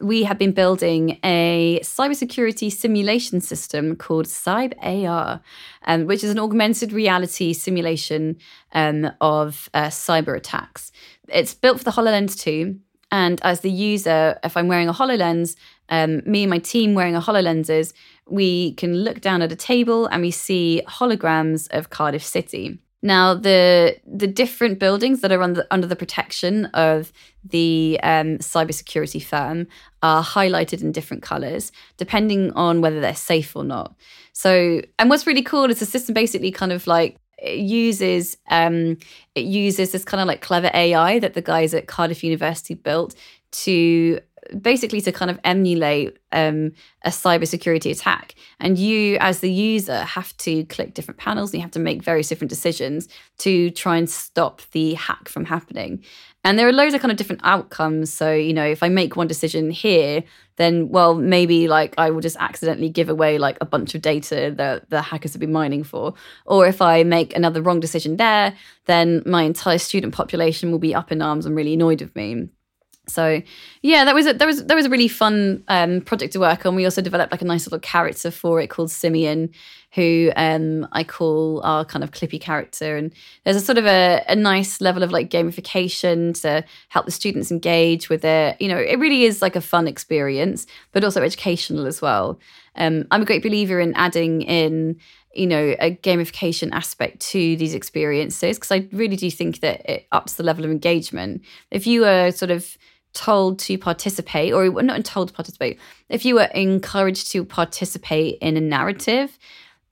We have been building a cybersecurity simulation system called Cyb AR, um, which is an augmented reality simulation um, of uh, cyber attacks it's built for the HoloLens 2. And as the user, if I'm wearing a HoloLens, um, me and my team wearing a HoloLenses, we can look down at a table and we see holograms of Cardiff City. Now, the the different buildings that are under, under the protection of the um, cybersecurity firm are highlighted in different colors, depending on whether they're safe or not. So, and what's really cool is the system basically kind of like it uses um, it uses this kind of like clever AI that the guys at Cardiff University built to basically to kind of emulate um, a cybersecurity attack. And you, as the user, have to click different panels and you have to make various different decisions to try and stop the hack from happening. And there are loads of kind of different outcomes. So, you know, if I make one decision here, then, well, maybe like I will just accidentally give away like a bunch of data that the hackers have been mining for. Or if I make another wrong decision there, then my entire student population will be up in arms and really annoyed with me. So yeah, that was a, that was that was a really fun um, project to work on. We also developed like a nice little character for it called Simeon, who um, I call our kind of clippy character. And there's a sort of a, a nice level of like gamification to help the students engage with it. You know, it really is like a fun experience, but also educational as well. Um, I'm a great believer in adding in you know a gamification aspect to these experiences because I really do think that it ups the level of engagement. If you are sort of told to participate, or not told to participate, if you were encouraged to participate in a narrative,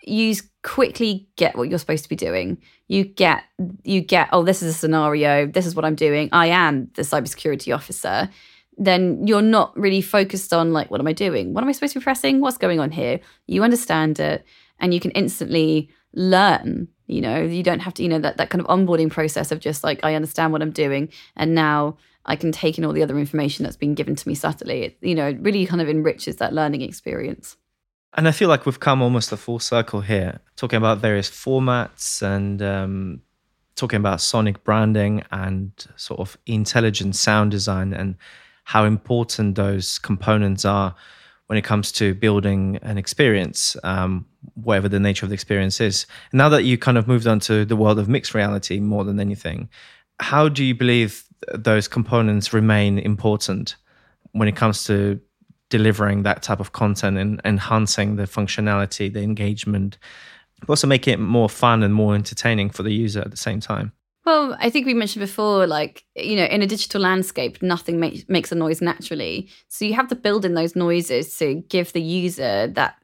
you quickly get what you're supposed to be doing. You get, you get, oh, this is a scenario. This is what I'm doing. I am the cybersecurity officer. Then you're not really focused on like, what am I doing? What am I supposed to be pressing? What's going on here? You understand it, and you can instantly learn. You know, you don't have to, you know, that that kind of onboarding process of just like, I understand what I'm doing, and now I can take in all the other information that's been given to me subtly. It, you know, it really kind of enriches that learning experience. And I feel like we've come almost a full circle here, talking about various formats and um, talking about sonic branding and sort of intelligent sound design and how important those components are when it comes to building an experience, um, whatever the nature of the experience is. And now that you kind of moved on to the world of mixed reality more than anything, how do you believe those components remain important when it comes to delivering that type of content and enhancing the functionality, the engagement, but also make it more fun and more entertaining for the user at the same time. Well, I think we mentioned before, like, you know, in a digital landscape, nothing make, makes a noise naturally. So you have to build in those noises to give the user that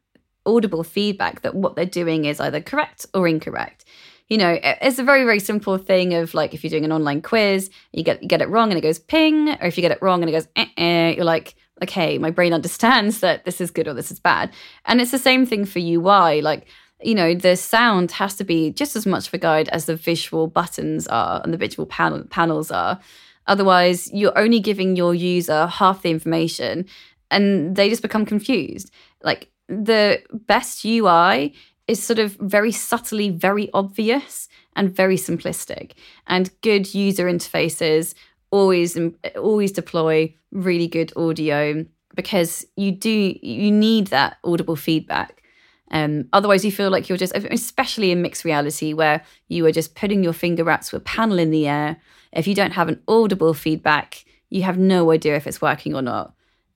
audible feedback that what they're doing is either correct or incorrect. You know, it's a very, very simple thing of like if you're doing an online quiz, you get you get it wrong and it goes ping, or if you get it wrong and it goes eh, eh, you're like, okay, my brain understands that this is good or this is bad. And it's the same thing for UI. Like you know, the sound has to be just as much of a guide as the visual buttons are and the visual panel, panels are. Otherwise, you're only giving your user half the information and they just become confused. Like the best UI is sort of very subtly very obvious and very simplistic. And good user interfaces always always deploy really good audio because you do you need that audible feedback um, otherwise, you feel like you're just, especially in mixed reality, where you are just putting your finger out to a panel in the air. If you don't have an audible feedback, you have no idea if it's working or not.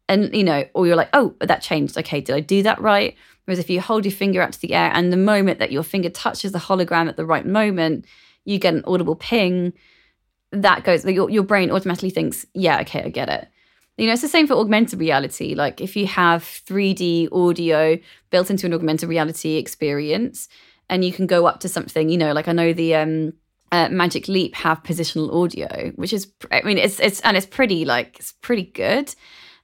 And, you know, or you're like, oh, that changed. Okay, did I do that right? Whereas if you hold your finger out to the air and the moment that your finger touches the hologram at the right moment, you get an audible ping, that goes, your, your brain automatically thinks, yeah, okay, I get it. You know, it's the same for augmented reality. Like if you have 3D audio built into an augmented reality experience, and you can go up to something, you know, like I know the um, uh, Magic Leap have positional audio, which is, I mean, it's it's and it's pretty like it's pretty good.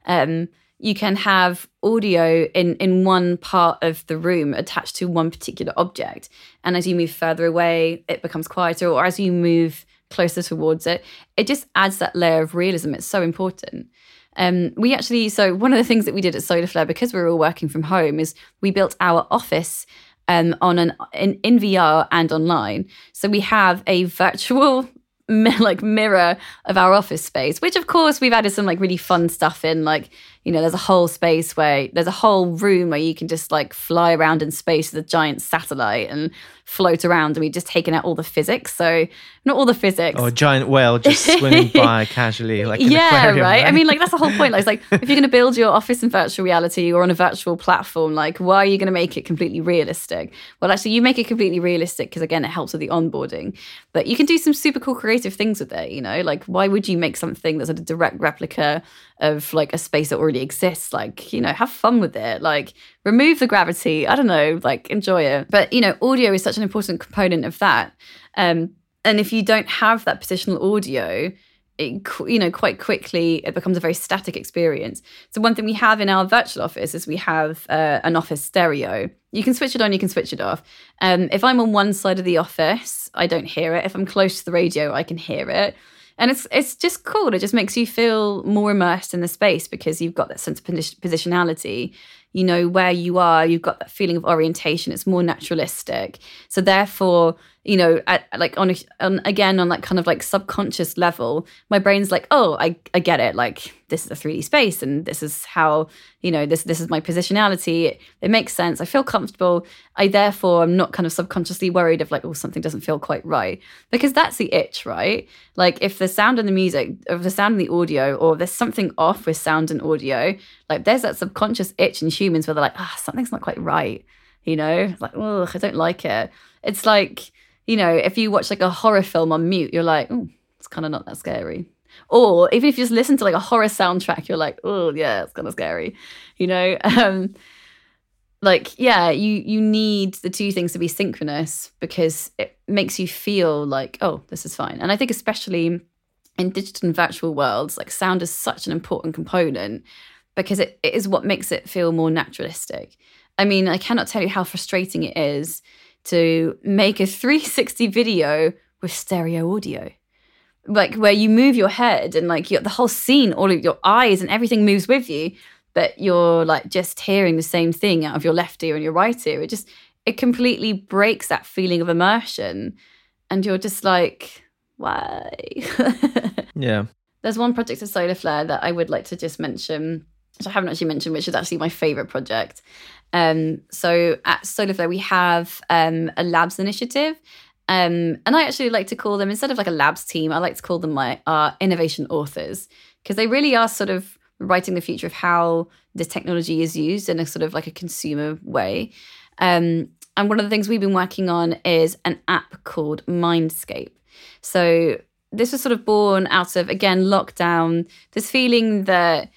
Um, you can have audio in in one part of the room attached to one particular object, and as you move further away, it becomes quieter, or as you move closer towards it, it just adds that layer of realism. It's so important. Um, we actually, so one of the things that we did at Solarflare, because we were all working from home, is we built our office um, on an in, in VR and online. So we have a virtual like mirror of our office space, which of course we've added some like really fun stuff in, like you know, there's a whole space where there's a whole room where you can just like fly around in space with a giant satellite and float around. And we've just taken out all the physics. So not all the physics. Or oh, a giant whale just swimming by casually, like yeah, aquarium, right? right? I mean, like that's the whole point. Like, it's like if you're going to build your office in virtual reality or on a virtual platform, like why are you going to make it completely realistic? Well, actually, you make it completely realistic because again, it helps with the onboarding. But you can do some super cool creative things with it. You know, like why would you make something that's a direct replica of like a space that already exists like you know have fun with it like remove the gravity i don't know like enjoy it. But you know audio is such an important component of that. Um and if you don't have that positional audio it, you know quite quickly it becomes a very static experience. So one thing we have in our virtual office is we have uh, an office stereo. You can switch it on you can switch it off. Um, if i'm on one side of the office i don't hear it. If i'm close to the radio i can hear it and it's it's just cool. It just makes you feel more immersed in the space because you've got that sense of positionality. You know where you are. You've got that feeling of orientation. It's more naturalistic. So therefore, you know, at, like on, on again on that kind of like subconscious level, my brain's like, oh, I I get it. Like this is a 3D space, and this is how you know this this is my positionality. It, it makes sense. I feel comfortable. I therefore am not kind of subconsciously worried of like, oh, something doesn't feel quite right because that's the itch, right? Like if the sound and the music, of the sound and the audio, or there's something off with sound and audio, like there's that subconscious itch in humans where they're like, ah, oh, something's not quite right. You know, like, oh, I don't like it. It's like you know, if you watch like a horror film on mute, you're like, oh, it's kind of not that scary. Or even if you just listen to like a horror soundtrack, you're like, oh yeah, it's kind of scary. You know, um, like yeah, you you need the two things to be synchronous because it makes you feel like, oh, this is fine. And I think especially in digital and virtual worlds, like sound is such an important component because it, it is what makes it feel more naturalistic. I mean, I cannot tell you how frustrating it is to make a 360 video with stereo audio. Like where you move your head and like the whole scene all of your eyes and everything moves with you but you're like just hearing the same thing out of your left ear and your right ear. It just it completely breaks that feeling of immersion. And you're just like why? Yeah. There's one project of Solarflare that i would like to just mention which i haven't actually mentioned which is actually my favorite project um, so at Solarflare, we have um, a labs initiative. Um, and I actually like to call them, instead of like a labs team, I like to call them my our innovation authors because they really are sort of writing the future of how this technology is used in a sort of like a consumer way. Um, and one of the things we've been working on is an app called Mindscape. So this was sort of born out of again lockdown. This feeling that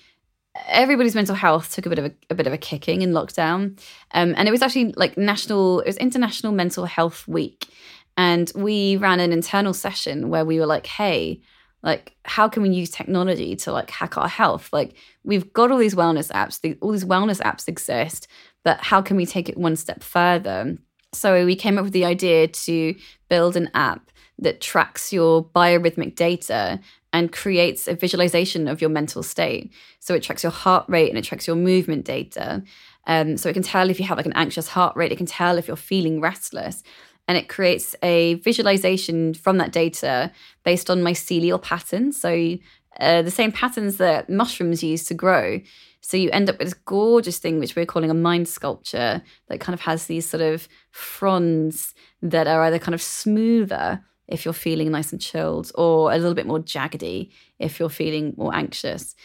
everybody's mental health took a bit of a, a bit of a kicking in lockdown, um, and it was actually like national. It was International Mental Health Week, and we ran an internal session where we were like, "Hey." like how can we use technology to like hack our health like we've got all these wellness apps the, all these wellness apps exist but how can we take it one step further so we came up with the idea to build an app that tracks your biorhythmic data and creates a visualization of your mental state so it tracks your heart rate and it tracks your movement data um, so it can tell if you have like an anxious heart rate it can tell if you're feeling restless and it creates a visualization from that data based on mycelial patterns. So, uh, the same patterns that mushrooms use to grow. So, you end up with this gorgeous thing, which we're calling a mind sculpture, that kind of has these sort of fronds that are either kind of smoother if you're feeling nice and chilled, or a little bit more jaggedy if you're feeling more anxious.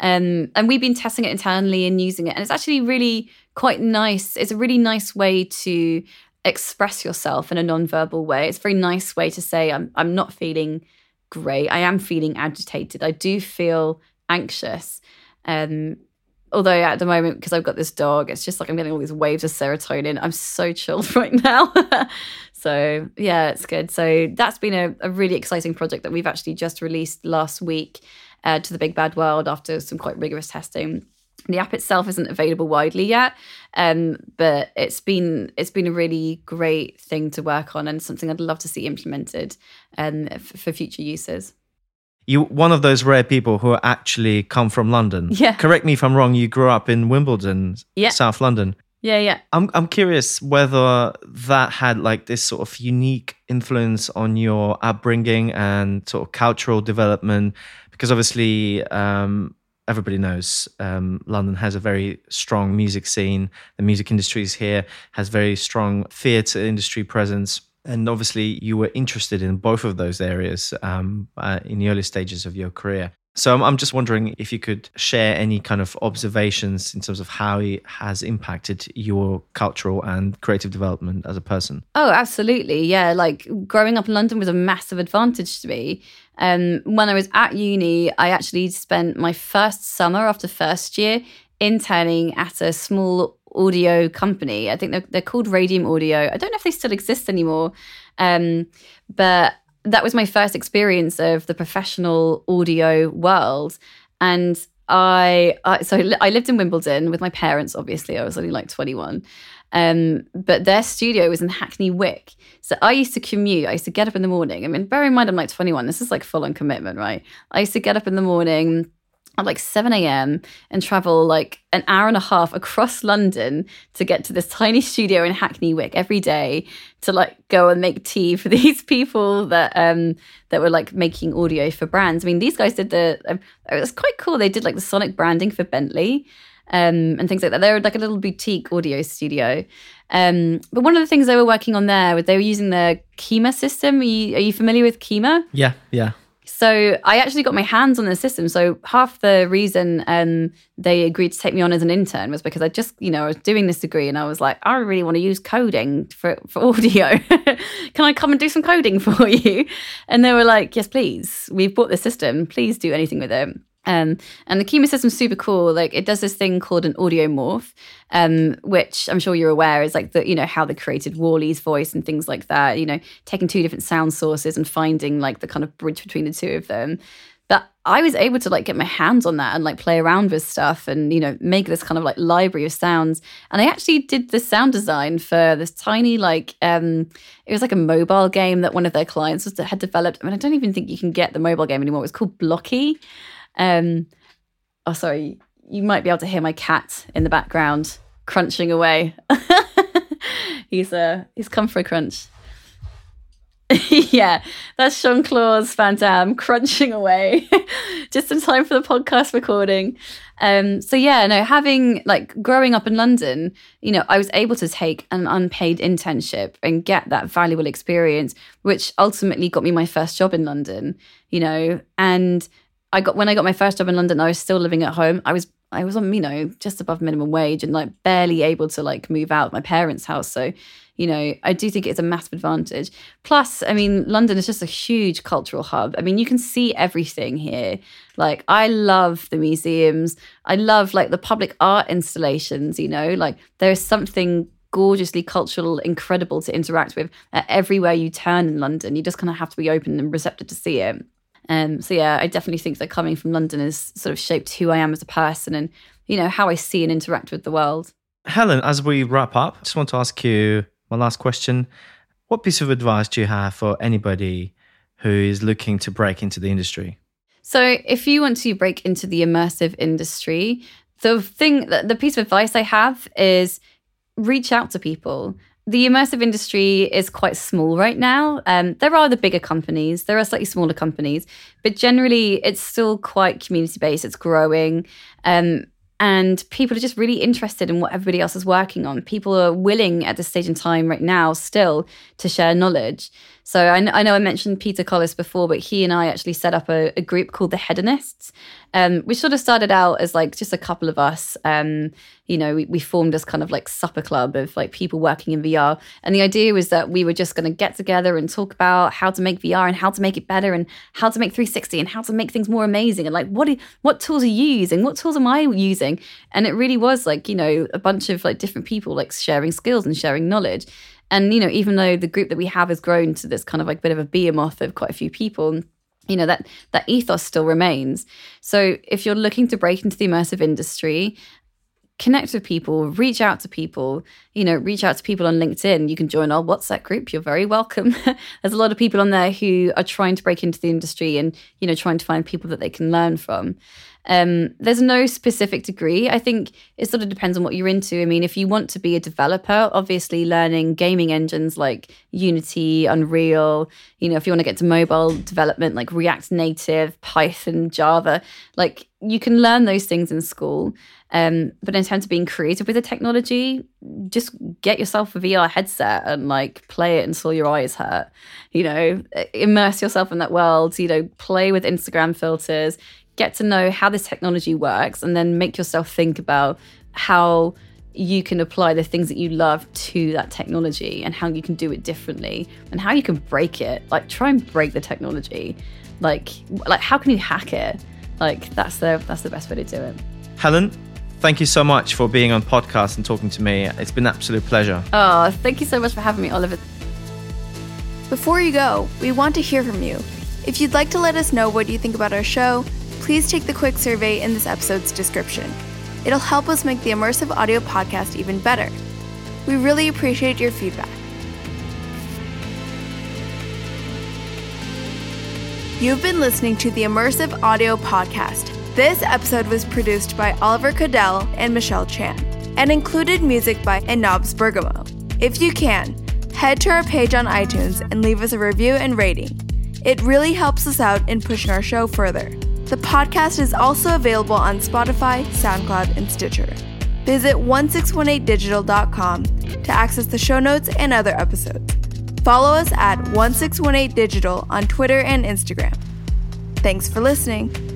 Um, and we've been testing it internally and using it, and it's actually really quite nice. It's a really nice way to express yourself in a non-verbal way. It's a very nice way to say I'm I'm not feeling great. I am feeling agitated. I do feel anxious. Um although at the moment because I've got this dog, it's just like I'm getting all these waves of serotonin. I'm so chilled right now. So yeah, it's good. So that's been a, a, really exciting project that we've actually just released last week uh, to the big bad world after some quite rigorous testing. The app itself isn't available widely yet, um, but it's been it's been a really great thing to work on and something I'd love to see implemented um, f- for future uses. You one of those rare people who actually come from London. Yeah. Correct me if I'm wrong. You grew up in Wimbledon, yeah. South London. Yeah, yeah. I'm I'm curious whether that had like this sort of unique influence on your upbringing and sort of cultural development, because obviously um, everybody knows um, London has a very strong music scene. The music industry is here, has very strong theatre industry presence. And obviously, you were interested in both of those areas um, uh, in the early stages of your career. So I'm, just wondering if you could share any kind of observations in terms of how it has impacted your cultural and creative development as a person. Oh, absolutely. Yeah. Like growing up in London was a massive advantage to me. Um, when I was at uni, I actually spent my first summer after first year interning at a small audio company. I think they're, they're called Radium Audio. I don't know if they still exist anymore. Um, but that was my first experience of the professional audio world. And I, I so I lived in Wimbledon with my parents. Obviously, I was only like 21. Um, but their studio was in Hackney Wick. So I used to commute. I used to get up in the morning. I mean, bear in mind, I'm like 21. This is like full on commitment, right? I used to get up in the morning at like 7 a.m. and travel like an hour and a half across London to get to this tiny studio in Hackney Wick every day to like go and make tea for these people that um that were like making audio for brands. I mean, these guys did the um, it was quite cool. They did like the sonic branding for Bentley um, and things like that. They were like a little boutique audio studio. Um, but one of the things they were working on there was they were using the Kyma system. Are you, are you familiar with Kyma? Yeah, yeah. So I actually got my hands on the system. So half the reason um, they agreed to take me on as an intern was because I just, you know, I was doing this degree and I was like, I really want to use coding for, for audio. Can I come and do some coding for you? And they were like, yes, please. We've bought this system. Please do anything with it. Um, and the Kyma system's super cool. Like it does this thing called an audio morph, um, which I'm sure you're aware is like the you know how they created WALL-E's voice and things like that. You know, taking two different sound sources and finding like the kind of bridge between the two of them. But I was able to like get my hands on that and like play around with stuff and you know make this kind of like library of sounds. And I actually did the sound design for this tiny like um it was like a mobile game that one of their clients was, had developed. I mean, I don't even think you can get the mobile game anymore. It was called Blocky. Um, oh, sorry. You might be able to hear my cat in the background crunching away. he's uh, he's come for a crunch. yeah, that's Jean Claude Van Damme crunching away just in time for the podcast recording. Um, so yeah, no, having like growing up in London, you know, I was able to take an unpaid internship and get that valuable experience, which ultimately got me my first job in London, you know, and I got when I got my first job in London, I was still living at home. I was I was on, you know, just above minimum wage and like barely able to like move out my parents' house. So, you know, I do think it's a massive advantage. Plus, I mean, London is just a huge cultural hub. I mean, you can see everything here. Like, I love the museums. I love like the public art installations, you know, like there is something gorgeously cultural, incredible to interact with everywhere you turn in London. You just kind of have to be open and receptive to see it. Um, so yeah, I definitely think that coming from London has sort of shaped who I am as a person and you know how I see and interact with the world. Helen, as we wrap up, I just want to ask you my last question. What piece of advice do you have for anybody who is looking to break into the industry? So, if you want to break into the immersive industry, the thing, the piece of advice I have is reach out to people the immersive industry is quite small right now. Um, there are the bigger companies, there are slightly smaller companies, but generally it's still quite community based. It's growing. Um, and people are just really interested in what everybody else is working on. People are willing at this stage in time right now still to share knowledge. So I, I know I mentioned Peter Collis before, but he and I actually set up a, a group called the Hedonists, um, which sort of started out as like just a couple of us. Um, you know, we, we formed this kind of like supper club of like people working in VR. And the idea was that we were just going to get together and talk about how to make VR and how to make it better and how to make 360 and how to make things more amazing and like what what tools are you using? What tools am I using? And it really was like, you know, a bunch of like different people like sharing skills and sharing knowledge. And, you know, even though the group that we have has grown to this kind of like bit of a behemoth of quite a few people, you know that that ethos still remains. So if you're looking to break into the immersive industry connect with people reach out to people you know reach out to people on linkedin. You can join our whatsapp group. You're very welcome. There's a lot of people on there who are trying to break into the industry and you know trying to find people that they can learn from um, there's no specific degree. I think it sort of depends on what you're into. I mean, if you want to be a developer, obviously learning gaming engines like Unity, Unreal, you know, if you want to get to mobile development like React Native, Python, Java, like you can learn those things in school. Um, but in terms of being creative with the technology, just get yourself a VR headset and like play it until your eyes hurt. You know, immerse yourself in that world. You know, play with Instagram filters get to know how this technology works and then make yourself think about how you can apply the things that you love to that technology and how you can do it differently and how you can break it. Like try and break the technology. Like like how can you hack it? Like that's the that's the best way to do it. Helen thank you so much for being on podcast and talking to me. It's been an absolute pleasure. Oh thank you so much for having me oliver. Before you go we want to hear from you. If you'd like to let us know what you think about our show please take the quick survey in this episode's description. It'll help us make the immersive audio podcast even better. We really appreciate your feedback. You've been listening to the Immersive Audio Podcast. This episode was produced by Oliver Kadel and Michelle Chan and included music by Enobs Bergamo. If you can, head to our page on iTunes and leave us a review and rating. It really helps us out in pushing our show further. The podcast is also available on Spotify, SoundCloud, and Stitcher. Visit 1618digital.com to access the show notes and other episodes. Follow us at 1618digital on Twitter and Instagram. Thanks for listening.